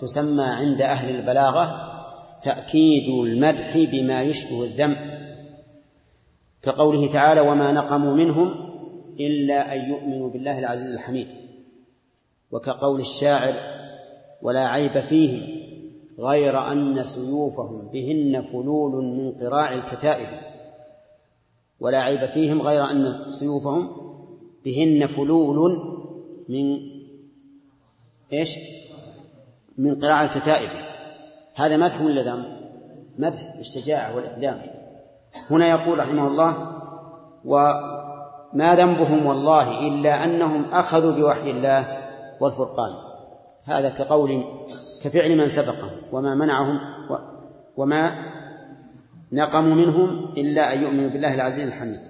Speaker 2: تسمى عند أهل البلاغة تأكيد المدح بما يشبه الذم كقوله تعالى وما نقموا منهم إلا أن يؤمنوا بالله العزيز الحميد وكقول الشاعر ولا عيب فيهم غير أن سيوفهم بهن فلول من قراع الكتائب ولا عيب فيهم غير أن سيوفهم بهن فلول من إيش؟ من قراع الكتائب هذا مدح ولا ذم؟ مدح بالشجاعة والإقدام هنا يقول رحمه الله وما ذنبهم والله إلا أنهم أخذوا بوحي الله والفرقان هذا كقول كفعل من سبقهم وما منعهم وما نقموا منهم إلا أن يؤمنوا بالله العزيز الحميد.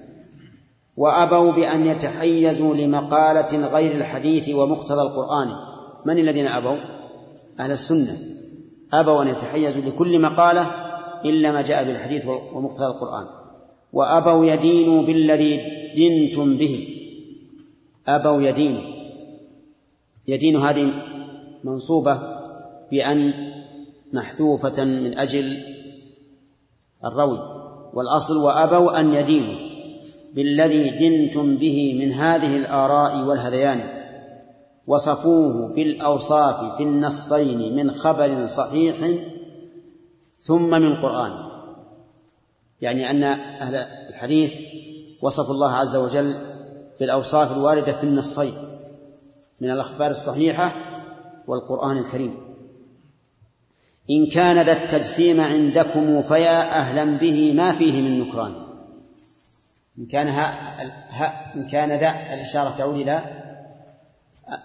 Speaker 2: وأبوا بأن يتحيزوا لمقالة غير الحديث ومقتضى القرآن. من الذين أبوا؟ أهل السنة. أبوا أن يتحيزوا لكل مقالة إلا ما جاء بالحديث ومقتضى القرآن. وأبوا يدينوا بالذي دنتم به. أبوا يدينوا. يدين هذه منصوبة بأن محذوفة من أجل الروي والأصل وأبوا أن يدينوا بالذي دنتم به من هذه الآراء والهذيان وصفوه بالأوصاف في النصين من خبر صحيح ثم من قرآن يعني أن أهل الحديث وصفوا الله عز وجل بالأوصاف الواردة في النصين من الأخبار الصحيحة والقرآن الكريم. إن كان ذا التجسيم عندكم فيا أهلا به ما فيه من نكران. إن كان ها, ها إن كان ذا الإشارة تعود إلى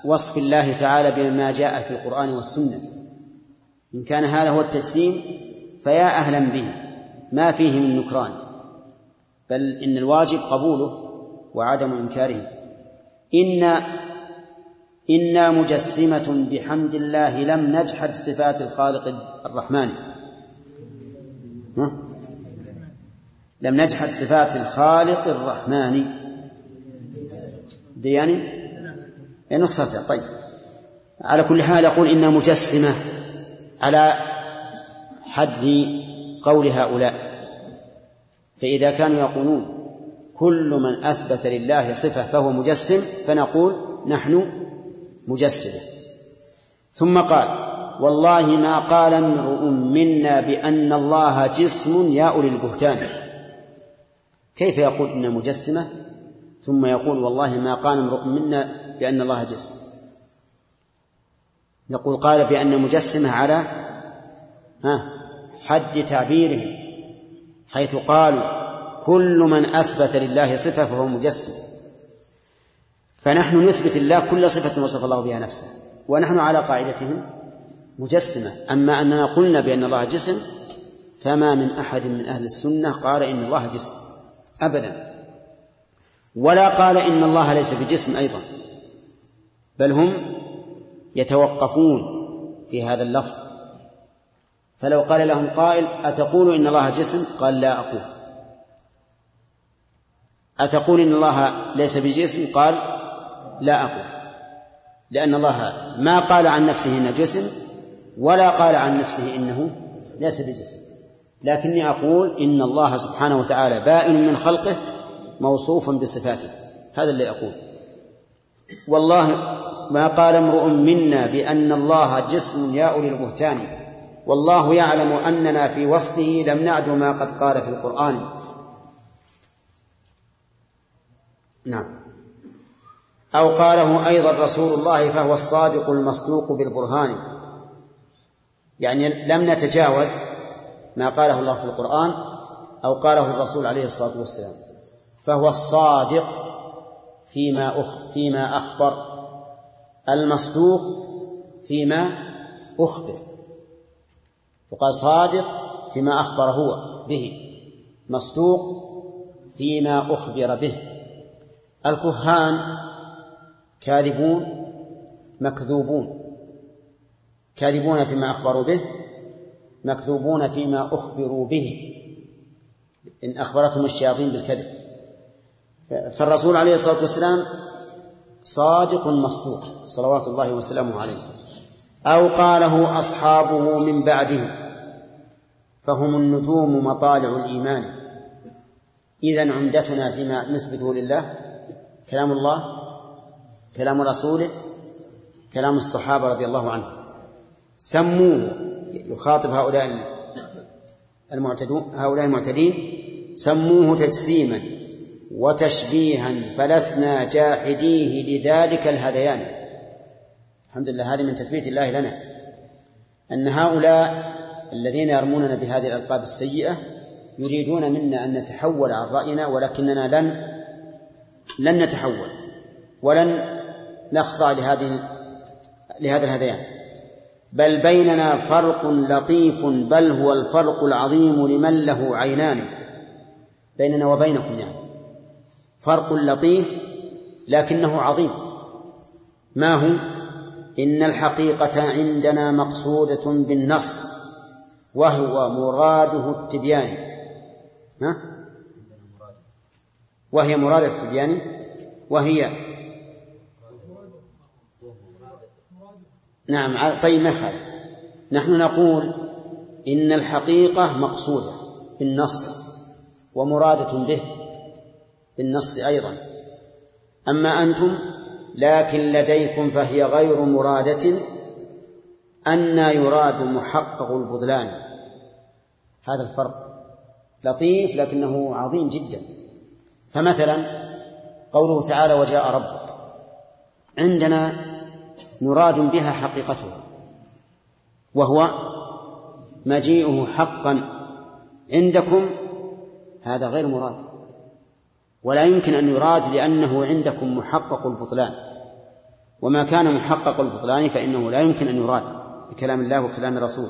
Speaker 2: وصف الله تعالى بما جاء في القرآن والسنة. إن كان هذا هو التجسيم فيا أهلا به ما فيه من نكران. بل إن الواجب قبوله وعدم إنكاره. إن إنا مجسمة بحمد الله لم نجحد صفات الخالق الرحمن؟ لم نجحد صفات الخالق الرحمن. دياني نصرته طيب. على كل حال يقول إنا مجسمة على حد قول هؤلاء. فإذا كانوا يقولون كل من أثبت لله صفة فهو مجسم فنقول نحن مجسدة. ثم قال والله ما قال امرؤ منا بأن الله جسم يا أولي البهتان. كيف يقول إن مجسمة؟ ثم يقول والله ما قال امرؤ منا بأن الله جسم. نقول قال بأن مجسمة على حد تعبيره حيث قالوا كل من أثبت لله صفة فهو مجسم. فنحن نثبت الله كل صفة وصف الله بها نفسه. ونحن على قاعدتهم مجسمة. أما أننا قلنا بأن الله جسم فما من أحد من أهل السنة قال إن الله جسم. أبدا. ولا قال إن الله ليس بجسم أيضا. بل هم يتوقفون في هذا اللفظ. فلو قال لهم قائل أتقول إن الله جسم؟ قال لا أقول. أتقول إن الله ليس بجسم؟ قال لا أقول. لأن الله ما قال عن نفسه إنه جسم ولا قال عن نفسه إنه ليس بجسم. لكني أقول إن الله سبحانه وتعالى بائن من خلقه موصوف بصفاته. هذا اللي أقول. والله ما قال امرؤ منا بأن الله جسم يا أولي البهتان. والله يعلم أننا في وصفه لم نعد ما قد قال في القرآن. نعم. أو قاله أيضا رسول الله فهو الصادق المصدوق بالبرهان. يعني لم نتجاوز ما قاله الله في القرآن أو قاله الرسول عليه الصلاة والسلام. فهو الصادق فيما أخ فيما أخبر. المصدوق فيما أخبر. وقال صادق فيما أخبر هو به. مصدوق فيما أخبر به. الكهان كاذبون مكذوبون. كاذبون فيما أخبروا به مكذوبون فيما أخبروا به. إن أخبرتهم الشياطين بالكذب. فالرسول عليه الصلاة والسلام صادق مصدوق صلوات الله وسلامه عليه. أو قاله أصحابه من بعده فهم النجوم مطالع الإيمان. إذا عمدتنا فيما نثبته لله كلام الله كلام رسوله كلام الصحابة رضي الله عنهم. سموه يخاطب هؤلاء المعتدون هؤلاء المعتدين سموه تجسيما وتشبيها فلسنا جاحديه لذلك الهذيان. الحمد لله هذه من تثبيت الله لنا. أن هؤلاء الذين يرموننا بهذه الألقاب السيئة يريدون منا أن نتحول عن رأينا ولكننا لن لن نتحول ولن نخضع لهذه لهذا الهذيان. بل بيننا فرق لطيف بل هو الفرق العظيم لمن له عينان. بيننا وبينكم يعني. فرق لطيف لكنه عظيم. ما هو؟ إن الحقيقة عندنا مقصودة بالنص وهو مراده التبيان. ها؟ وهي مراد التبيان وهي نعم طيب يخالف نحن نقول إن الحقيقة مقصودة بالنص ومرادة به بالنص أيضا. أما أنتم لكن لديكم فهي غير مرادة أن يراد محقق البطلان هذا الفرق لطيف لكنه عظيم جدا. فمثلا قوله تعالى وجاء ربك. عندنا مراد بها حقيقته وهو مجيئه حقا عندكم هذا غير مراد. ولا يمكن أن يراد لأنه عندكم محقق البطلان. وما كان محقق البطلان فإنه لا يمكن أن يراد بكلام الله وكلام الرسول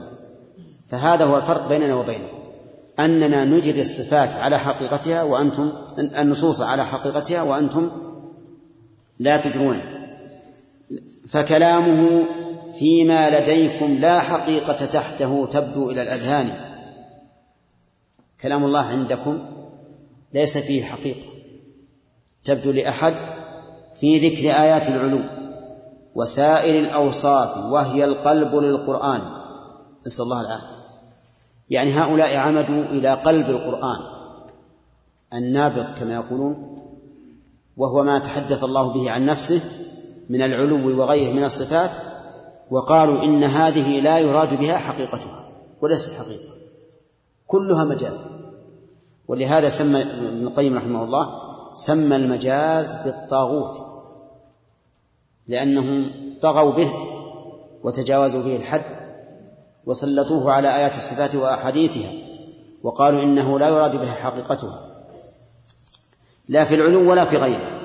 Speaker 2: فهذا هو الفرق بيننا وبينكم أننا نجري الصفات على حقيقتها وأنتم النصوص على حقيقتها وأنتم لا تجرونها فكلامه فيما لديكم لا حقيقة تحته تبدو إلى الأذهان. كلام الله عندكم ليس فيه حقيقة تبدو لأحد في ذكر آيات العلو وسائر الأوصاف وهي القلب للقرآن. نسأل الله العافية. يعني هؤلاء عمدوا إلى قلب القرآن النابض كما يقولون وهو ما تحدث الله به عن نفسه من العلو وغيره من الصفات وقالوا إن هذه لا يراد بها حقيقتها وليست حقيقة. كلها مجاز. ولهذا سمى ابن القيم رحمه الله سمى المجاز بالطاغوت لأنهم طغوا به وتجاوزوا به الحد وسلطوه على آيات الصفات وأحاديثها وقالوا إنه لا يراد بها حقيقتها لا في العلو ولا في غيره.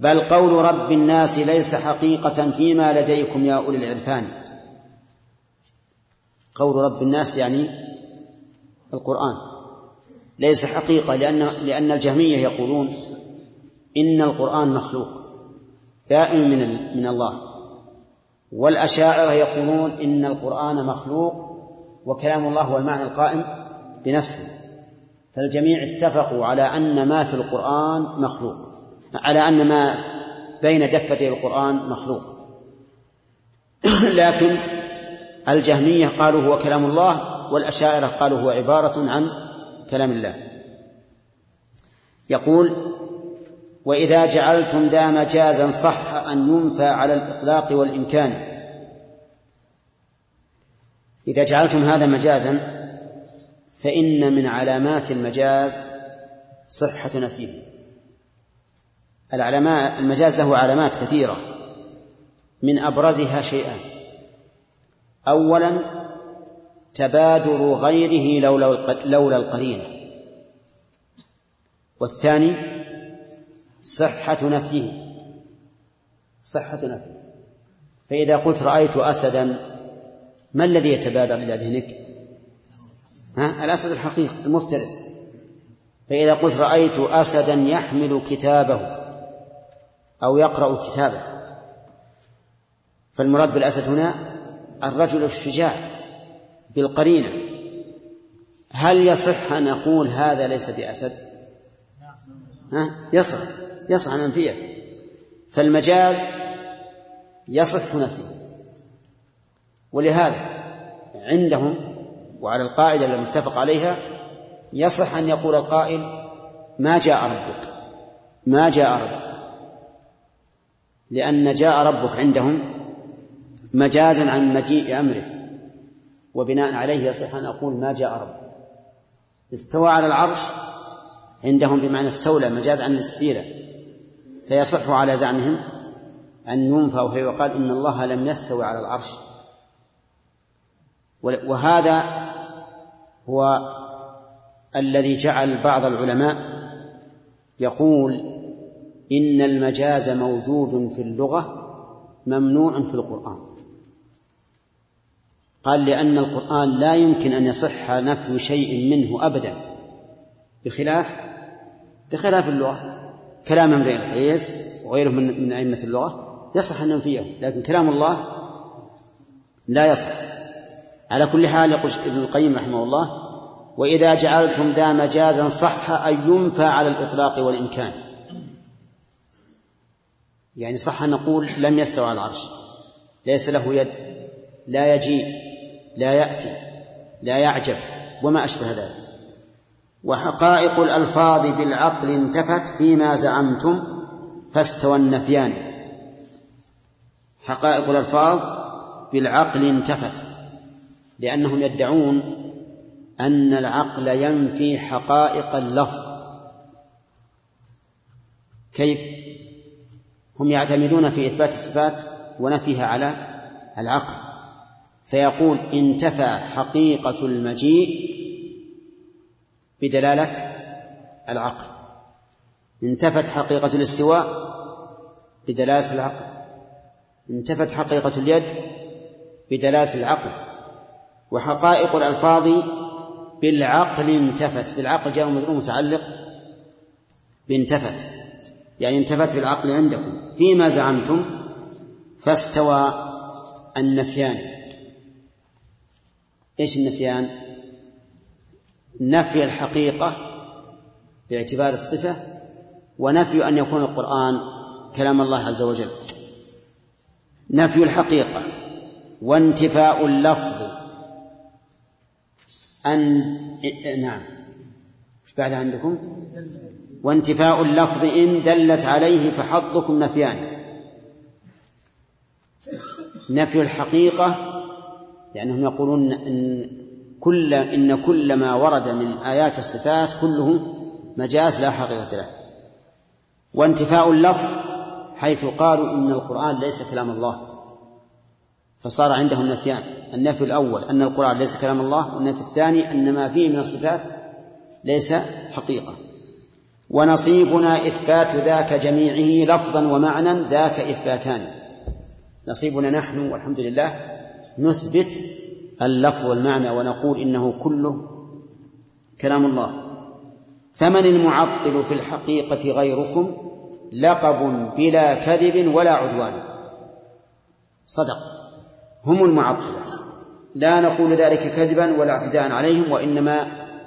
Speaker 2: بل قول رب الناس ليس حقيقة فيما لديكم يا أولي العرفان. قول رب الناس يعني القرآن. ليس حقيقة لأن لأن الجهمية يقولون إن القرآن مخلوق دائم من من الله. والأشاعرة يقولون إن القرآن مخلوق وكلام الله هو المعنى القائم بنفسه. فالجميع اتفقوا على أن ما في القرآن مخلوق. على أن ما بين دفتي القرآن مخلوق. لكن الجهمية قالوا هو كلام الله والأشاعرة قالوا هو عبارة عن كلام الله. يقول وإذا جعلتم ذا مجازا صح أن ينفى على الإطلاق والإمكان. إذا جعلتم هذا مجازا فإن من علامات المجاز صحة نفيه. العلماء المجاز له علامات كثيرة. من أبرزها شيئان أولا تبادر غيره لولا القرينة. والثاني صحة نفيه. صحة نفيه. فإذا قلت رأيت أسدا ما الذي يتبادر إلى ذهنك؟ ها؟ الأسد الحقيقي المفترس. فإذا قلت رأيت أسدا يحمل كتابه. أو يقرأ كتابه. فالمراد بالأسد هنا الرجل الشجاع بالقرينة. هل يصح أن نقول هذا ليس بأسد؟ ها؟ يصح. يصح أن ننفيه. فالمجاز يصح نفيه. ولهذا عندهم وعلى القاعدة المتفق عليها يصح أن يقول القائل ما جاء ربك. ما جاء ربك. لأن جاء ربك عندهم مجازا عن مجيء أمره وبناء عليه يصح أن أقول ما جاء ربك. استوى على العرش عندهم بمعنى استولى مجاز عن الاستيلاء. فيصح على زعمهم أن ينفى ويقال إن الله لم يستوي على العرش. وهذا هو الذي جعل بعض العلماء يقول إن المجاز موجود في اللغة ممنوع في القرآن. قال لأن القرآن لا يمكن أن يصح نفي شيء منه أبدا. بخلاف بخلاف اللغة. كلام امرئ القيس وغيره من من أئمة اللغة يصح أن ننفيه لكن كلام الله لا يصح. على كل حال يقول ابن القيم رحمه الله وإذا جعلتم ذا مجازا صح أن ينفى على الإطلاق والإمكان. يعني صح أن نقول لم يستوى على العرش. ليس له يد. لا يجيء. لا يأتي. لا يعجب. وما أشبه ذلك. وحقائق الألفاظ بالعقل انتفت فيما زعمتم فاستوى النفيان. حقائق الألفاظ بالعقل انتفت. لأنهم يدعون أن العقل ينفي حقائق اللفظ. كيف؟ هم يعتمدون في إثبات الصفات ونفيها على العقل. فيقول انتفى حقيقة المجيء بدلالة العقل. انتفت حقيقة الاستواء بدلالة العقل. انتفت حقيقة اليد بدلالة العقل. وحقائق الألفاظ بالعقل انتفت. بالعقل جاء متعلق بانتفت. يعني انتفت بالعقل عندكم. فيما زعمتم فاستوى النفيان. إيش النفيان؟ نفي الحقيقة باعتبار الصفة ونفي أن يكون القرآن كلام الله عز وجل. نفي الحقيقة وانتفاء اللفظ. أن نعم. إيش بعد عندكم؟ وانتفاء اللفظ إن دلت عليه فحظكم نفيان نفي الحقيقة لأنهم يقولون إن كل إن كل ما ورد من آيات الصفات كله مجاز لا حقيقة له. وانتفاء اللفظ حيث قالوا إن القرآن ليس كلام الله فصار عندهم نفيان. النفي الأول أن القرآن ليس كلام الله والنفي الثاني أن ما فيه من الصفات ليس حقيقة. ونصيبنا إثبات ذاك جميعه لفظا ومعنى ذاك إثباتان. نصيبنا نحن والحمد لله نثبت اللفظ والمعنى ونقول إنه كله كلام الله. فمن المعطل في الحقيقة غيركم لقب بلا كذب ولا عدوان. صدق. هم المعطلة. لا نقول ذلك كذبا ولا اعتداء عليهم وإنما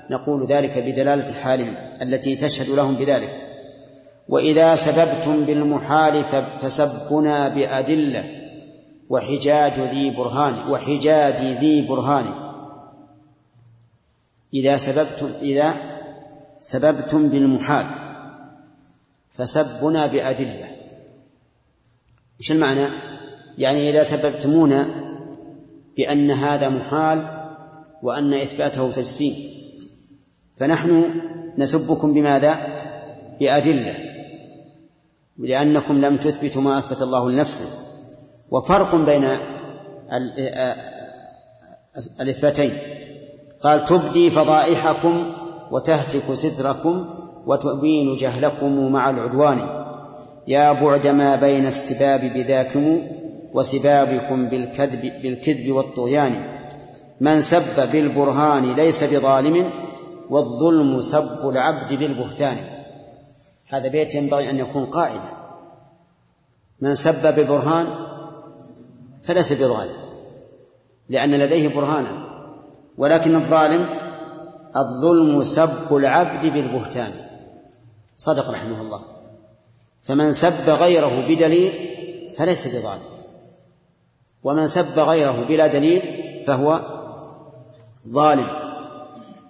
Speaker 2: نقول ذلك بدلالة حالهم التي تشهد لهم بذلك. وإذا سببتم بالمحال فسبنا بأدلة. وحجاج ذي برهان وحجاج ذي برهان. إذا سببتم إذا سببتم بالمحال فسبنا بأدلة. وش المعنى؟ يعني إذا سببتمونا بأن هذا محال وأن إثباته تجسيم فنحن نسبكم بماذا؟ بأدلة. لأنكم لم تثبتوا ما أثبت الله لنفسه. وفرق بين الإثباتين. قال تبدي فضائحكم وتهتك ستركم وتبين جهلكم مع العدوان. يا بعد ما بين السباب بذاكم وسبابكم بالكذب بالكذب والطغيان. من سب بالبرهان ليس بظالم والظلم سب العبد بالبهتان. هذا بيت ينبغي أن يكون قائما. من سب ببرهان فليس بظالم لأن لديه برهانا. ولكن الظالم الظلم سب العبد بالبهتان. صدق رحمه الله. فمن سب غيره بدليل فليس بظالم. ومن سب غيره بلا دليل فهو ظالم.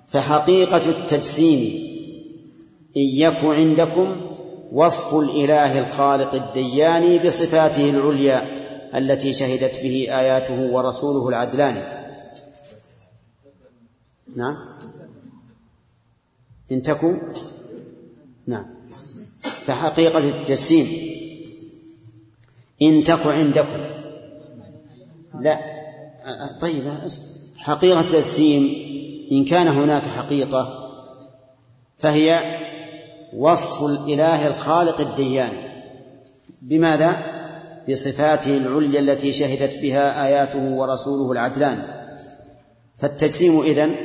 Speaker 2: فحقيقة التجسيم إن يك عندكم وصف الإله الخالق الديان بصفاته العليا التي شهدت به آياته ورسوله العدلان. نعم. إن تكن. نعم. فحقيقة التجسيم. إن تك عندكم. لا. طيب حقيقة التجسيم إن كان هناك حقيقة فهي وصف الإله الخالق الديان. بماذا؟ بصفاته العليا التي شهدت بها آياته ورسوله العدلان. فالتجسيم إذن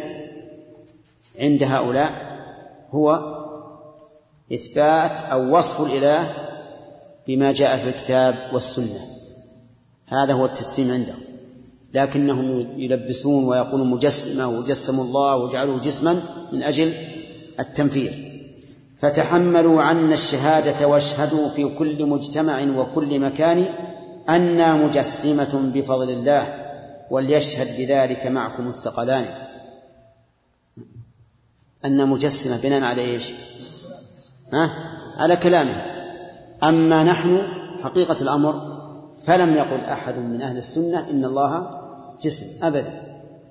Speaker 2: عند هؤلاء هو إثبات أو وصف الإله بما جاء في الكتاب والسنة. هذا هو التجسيم عندهم لكنهم يلبسون ويقولون مجسمة وجسموا الله وجعلوه جسما من أجل التنفير. فتحملوا عنا الشهادة واشهدوا في كل مجتمع وكل مكان أنا مجسمة بفضل الله وليشهد بذلك معكم الثقلان. أن مجسمة بناء على إيش؟ ها؟ على كلامه. أما نحن حقيقة الأمر فلم يقل أحد من أهل السنة إن الله جسم أبدا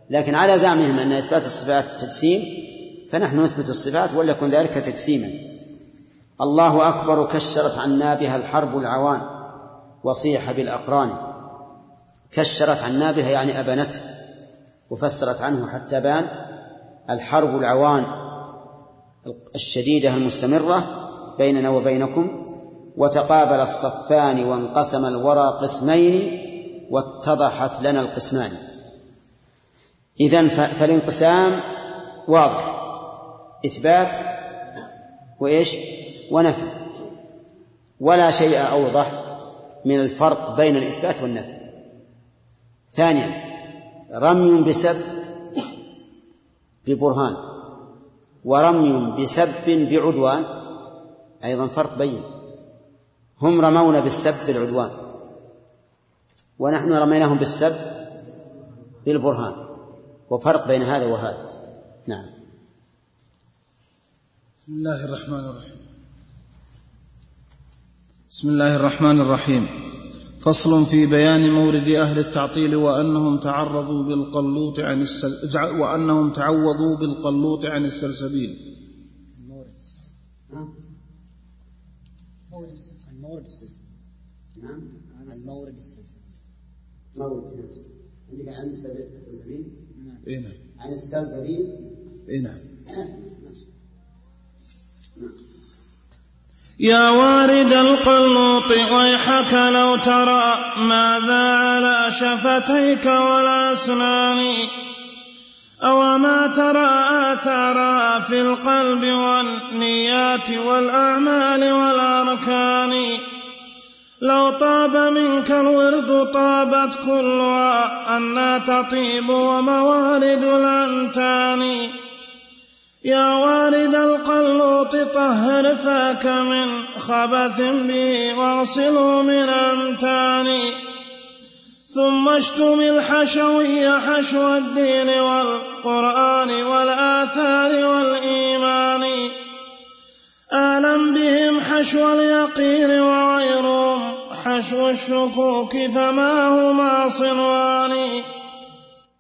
Speaker 2: لكن على زعمهم أن إثبات الصفات تجسيم فنحن نثبت الصفات وليكن ذلك تجسيما. الله أكبر كشرت عنا بها الحرب العوان وصيح بالأقران. كشرت عنا بها يعني أبنته وفسرت عنه حتى بان الحرب العوان الشديدة المستمرة بيننا وبينكم وتقابل الصفان وانقسم الورى قسمين واتضحت لنا القسمان. إذن فالانقسام واضح. إثبات وإيش؟ ونفي. ولا شيء أوضح من الفرق بين الإثبات والنفي. ثانيا رمي بسب ببرهان. ورمي بسب بعدوان أيضا فرق بين. هم رمونا بالسب بالعدوان. ونحن رميناهم بالسب بالبرهان. وفرق بين هذا وهذا. نعم.
Speaker 4: بسم الله الرحمن الرحيم. بسم الله الرحمن الرحيم. فصل في بيان مورد أهل التعطيل وأنهم تعرضوا بالقلوط عن السل... وأنهم تعوضوا بالقلوط عن السلسبيل.
Speaker 2: مورد المورد السلسبيل نعم. المورد السلسبيل مورد عندك عن السلسبيل نعم. اي نعم. عن السلسبيل
Speaker 4: اي نعم, نعم.
Speaker 1: يا وارد القلوط ويحك لو ترى ماذا على شفتيك والأسنان أو ما ترى آثارا في القلب والنيات والأعمال والأركان. لو طاب منك الورد طابت كلها أنا تطيب وموارد الأنتان يا وارد القلوط طهر فاك من خبث به واغسله من أنتان ثم اشتم الحشوي حشو الدين والقرآن والآثار والإيمان. آلم بهم حشو اليقين وغيرهم حشو الشكوك فما هما صنوان.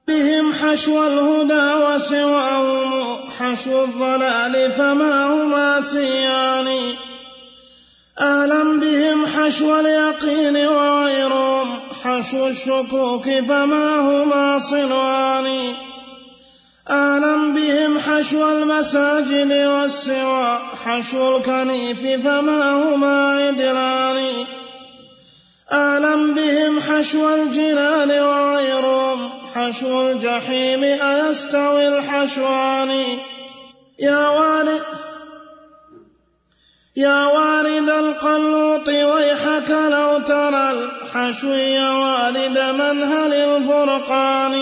Speaker 1: بهم حشو الهدى وسواهم حشو الضلال فما هما سيان. آلم بهم حشو اليقين وغيرهم حشو الشكوك فما هما صنوان. آلم بهم حشو المساجد والسوى حشو الكنيف فما هما عدلان آلم بهم حشو الجنان وغيرهم حشو الجحيم أيستوي الحشوان. يا وارد يا وارد القلوط ويحك لو ترى الحشو يا والد منهل الفرقان.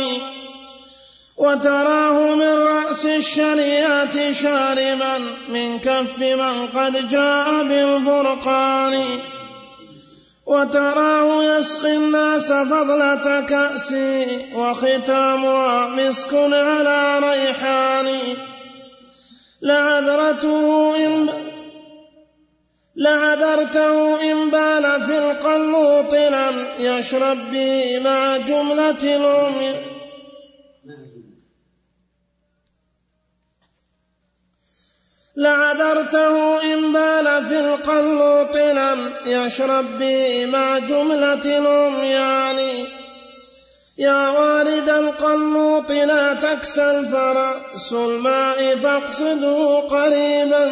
Speaker 1: وتراه من رأس الشريعة شاربا من كف من قد جاء بالفرقان وتراه يسقي الناس فضلة كأس وختامها مسك على ريحان. لعذرته إن لعذرته إن بال في القلوط لم يشرب به مع جملة الأم لعذرته إن بال في القلوط لم يشرب به مع جملة الأميان يا وارد القلوط لا تكسل فرأس الماء فاقصده قريبا.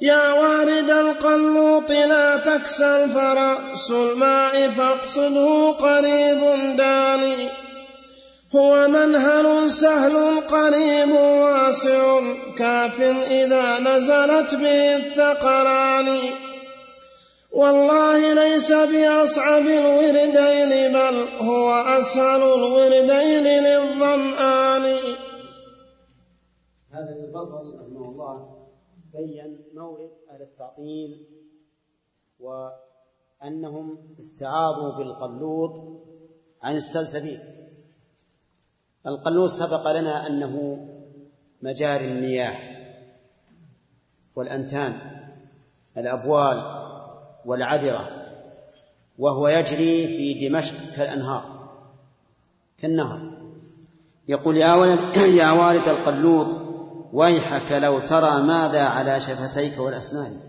Speaker 1: يا وارد القلوط لا تكسل فرأس الماء فاقصده قريب داني. هو منهل سهل قريب واسع كاف إذا نزلت به الثقلان. والله ليس بأصعب الوردين بل هو أسهل الوردين للظمآن.
Speaker 2: هذا البصري رحمه الله بين مورد أهل التعطيل وأنهم استعاضوا بالقلوط عن السلسبيل. القلوص سبق لنا أنه مجاري المياه والأنتان الأبوال والعذرة وهو يجري في دمشق كالأنهار كالنهر. يقول يا ولد يا والد القلوط ويحك لو ترى ماذا على شفتيك والأسنان.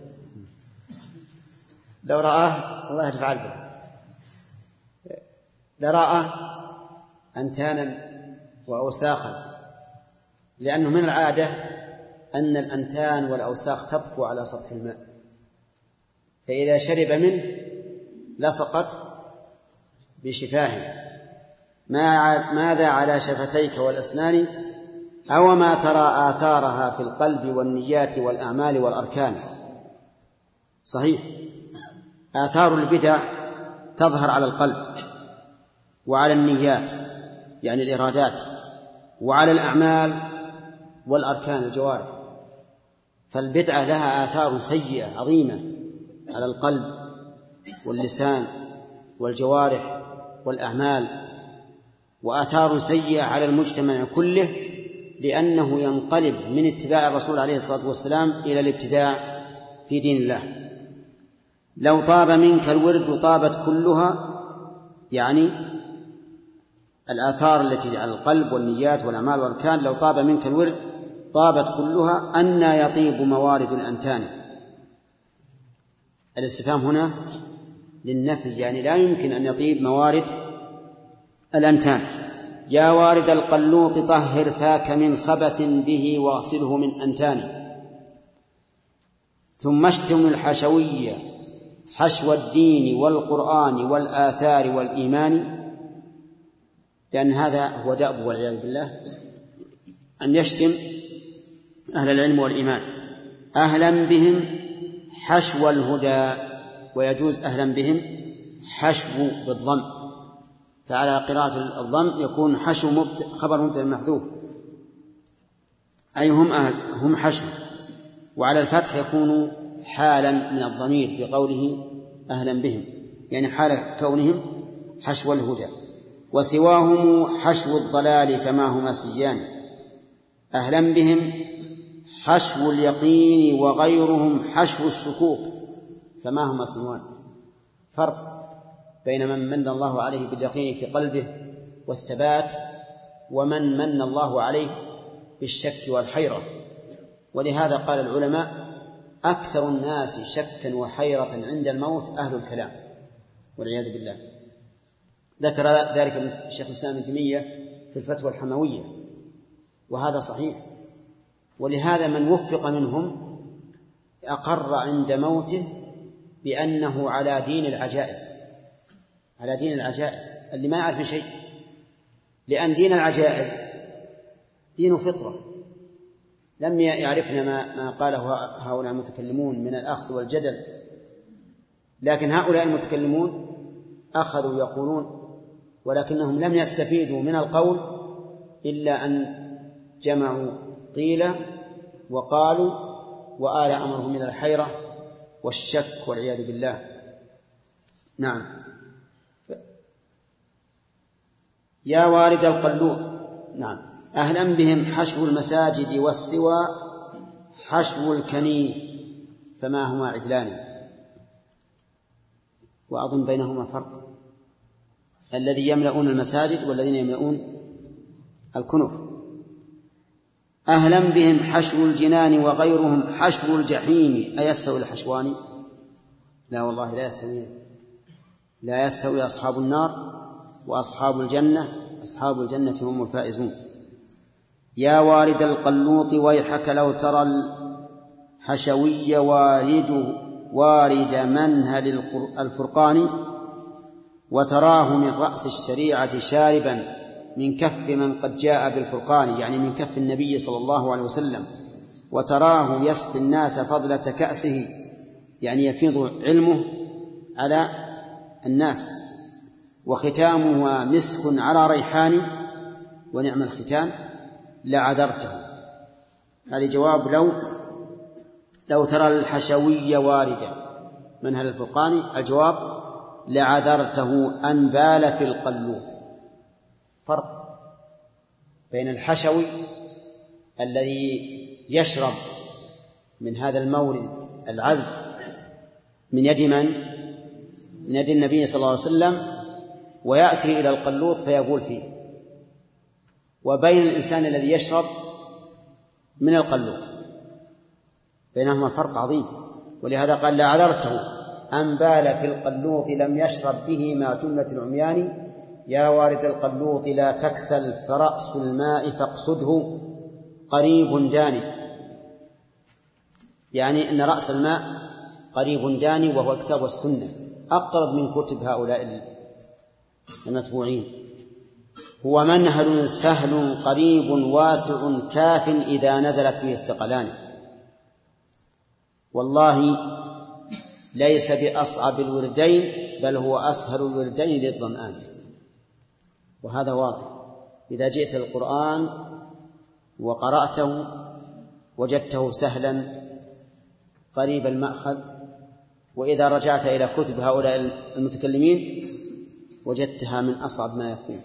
Speaker 2: لو رآه الله يرفع به لرأى أنتانا وأوساخا لأنه من العادة أن الأنتان والأوساخ تطفو على سطح الماء. فإذا شرب منه لصقت بشفاهه ما ماذا على شفتيك والأسنان؟ أو ما ترى آثارها في القلب والنيات والأعمال والأركان. صحيح. آثار البدع تظهر على القلب وعلى النيات. يعني الإرادات وعلى الأعمال والأركان الجوارح. فالبدعة لها آثار سيئة عظيمة على القلب واللسان والجوارح والأعمال وآثار سيئة على المجتمع كله لأنه ينقلب من اتباع الرسول عليه الصلاة والسلام إلى الابتداع في دين الله. لو طاب منك الورد طابت كلها يعني الآثار التي على القلب والنيات والأعمال والأركان لو طاب منك الورد طابت كلها أن يطيب موارد الأنتان. الاستفهام هنا للنفي يعني لا يمكن أن يطيب موارد الأنتان. يا وارد القلوط طهر فاك من خبث به واصله من أنتان. ثم اشتم الحشوية حشو الدين والقرآن والآثار والإيمان. لأن هذا هو دأب والعياذ بالله أن يشتم أهل العلم والإيمان. أهلا بهم حشو الهدى ويجوز أهلا بهم حشو بالضم. فعلى قراءة الضم يكون حشو. خبر مبتدأ محذوف. أي هم أهل هم حشو. وعلى الفتح يكون حالا من الضمير في قوله أهلا بهم. يعني حال كونهم حشو الهدى. وسواهم حشو الضلال فما هما سيان أهلا بهم حشو اليقين وغيرهم حشو الشكوك فما هما سنوان. فرق بين من من الله عليه باليقين في قلبه والثبات ومن من الله عليه بالشك والحيرة. ولهذا قال العلماء أكثر الناس شكا وحيرة عند الموت أهل الكلام. والعياذ بالله. ذكر ذلك شيخ الإسلام ابن تيمية في الفتوى الحموية وهذا صحيح. ولهذا من وفق منهم أقر عند موته بأنه على دين العجائز على دين العجائز. اللي ما يعرف شيء لأن دين العجائز دين فطرة. لم يعرفنا ما ما قاله هؤلاء المتكلمون من الأخذ والجدل لكن هؤلاء المتكلمون أخذوا يقولون ولكنهم لم يستفيدوا من القول إلا أن جمعوا قيل وقالوا وآل أمرهم إلى الحيرة والشك والعياذ بالله. نعم. يا وارد القلوب. نعم. أهلا بهم حشو المساجد والسوى حشو الكنيف فما هما عدلان؟ وأظن بينهما فرق. الذي يملؤون المساجد والذين يملؤون الكنف أهلا بهم حشو الجنان وغيرهم حشو الجحيم. أيستوي الحشوان؟ لا والله لا يستوي. لا يستوي أصحاب النار وأصحاب الجنة. أصحاب الجنة هم الفائزون. يا وارد القلوط ويحك لو ترى الحشوي وارد وارد منهل الفرقان. وتراه من رأس الشريعة شاربا من كف من قد جاء بالفرقان يعني من كف النبي صلى الله عليه وسلم. وتراه يسقي الناس فضلة كأسه يعني يفيض علمه على الناس. وختامها مسك على ريحان ونعم الختام لعذرته. هذه جواب لو لو ترى الحشوي واردا. منهل الفرقان؟ الجواب لعذرته أن بال في القلوب. فرق بين الحشوي الذي يشرب من هذا المورد العذب من يد من؟ من يد النبي صلى الله عليه وسلم ويأتي إلى القلوط فيقول فيه. وبين الإنسان الذي يشرب من القلوط. بينهما فرق عظيم. ولهذا قال لعذرته. أن بال في القلوط لم يشرب به ما جملة العميان. يا وارد القلوط لا تكسل فرأس الماء فاقصده. قريب داني يعني أن رأس الماء قريب داني وهو الكتاب والسنة أقرب من كتب هؤلاء المتبوعين. هو منهل سهل قريب واسع كاف إذا نزلت به الثقلان. والله ليس بأصعب الوردين بل هو أسهل الوردين للظمآن وهذا واضح. إذا جئت القرآن وقرأته وجدته سهلا قريب المأخذ وإذا رجعت إلى كتب هؤلاء المتكلمين وجدتها من أصعب ما يكون.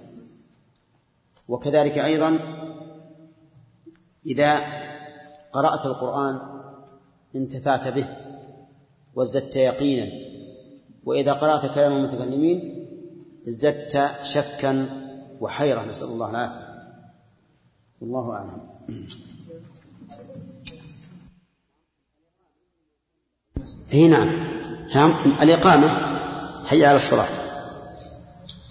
Speaker 2: وكذلك أيضا إذا قرأت القرآن انتفعت به. وازددت يقينا. وإذا قرأت كلام المتكلمين ازددت شكا وحيرة. نسأل الله العافية. والله أعلم. اي نعم. الإقامة حي على الصلاة.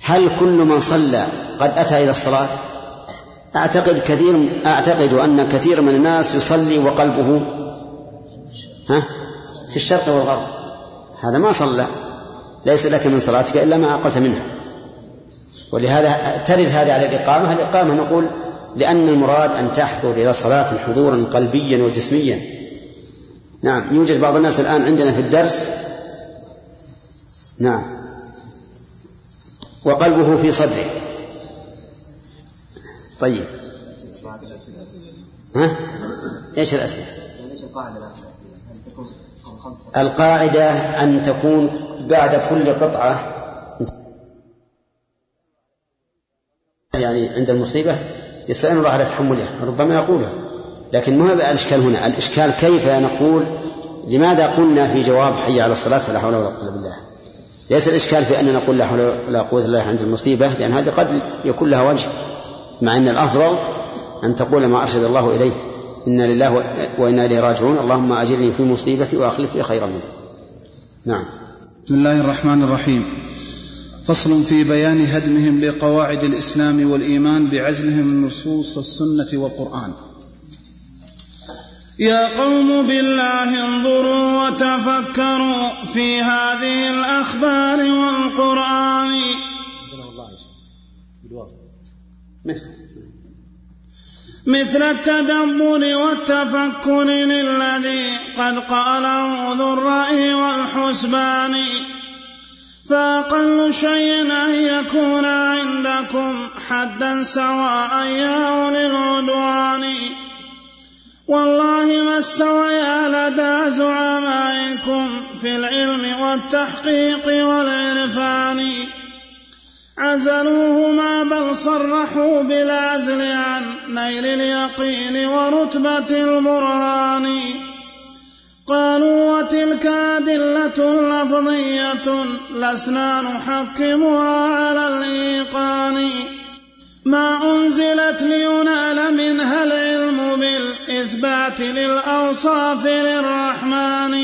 Speaker 2: هل كل من صلى قد أتى إلى الصلاة؟ أعتقد كثير أعتقد أن كثير من الناس يصلي وقلبه ها؟ في الشرق والغرب. هذا ما صلى. ليس لك من صلاتك إلا ما أقلت منها. ولهذا ترد هذه على الإقامة. الإقامة نقول لأن المراد أن تحضر إلى الصلاة حضورا قلبيا وجسميا. نعم يوجد بعض الناس الآن عندنا في الدرس. نعم. وقلبه في صدره. طيب. ها؟ إيش الأسئلة؟ القاعدة أن تكون بعد كل قطعة. يعني عند المصيبة يستعين الله على تحملها ربما يقولها. لكن ما هذا الإشكال هنا؟ الإشكال كيف نقول لماذا قلنا في جواب حي على الصلاة فلا حول ولا قوة بالله؟ ليس الإشكال في أن نقول لا حول ولا قوة إلا عند المصيبة لأن هذه قد يكون لها وجه مع أن الأفضل أن تقول ما أرشد الله إليه. إنا لله وإنا إليه راجعون. اللهم أجرني في مصيبتي وأخلف لي خيرا منها نعم.
Speaker 4: بسم الله الرحمن الرحيم. فصل في بيان هدمهم لقواعد الإسلام والإيمان بعزلهم من نصوص السنة والقرآن.
Speaker 1: يا قوم بالله انظروا وتفكروا في هذه الأخبار والقرآن. مثل التدبر والتفكر للذي قد قاله ذو الرأي والحسبان. فأقل شيء أن يكون عندكم حدا سواء يا أولي العدوان. والله ما استويا لدى زعمائكم في العلم والتحقيق والعرفان. عزلوهما بل صرحوا بالعزل عن نيل اليقين ورتبة البرهان. قالوا وتلك أدلة لفظية لسنا نحكمها على الإيقان. ما أنزلت لينال منها العلم بالإثبات للأوصاف للرحمن.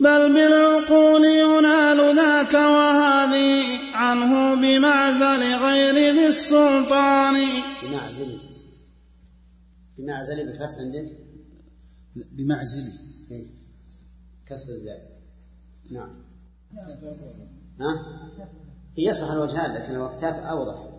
Speaker 1: بل بالعقول ينال ذاك وهذه عنه بمعزل غير ذي السلطان.
Speaker 2: بمعزل. بمعزل بالفتح عندك؟
Speaker 4: بمعزل.
Speaker 2: إيه. كسر الزاي نعم. ها؟ هي يصح الوجهان لكن الوقتات أوضح.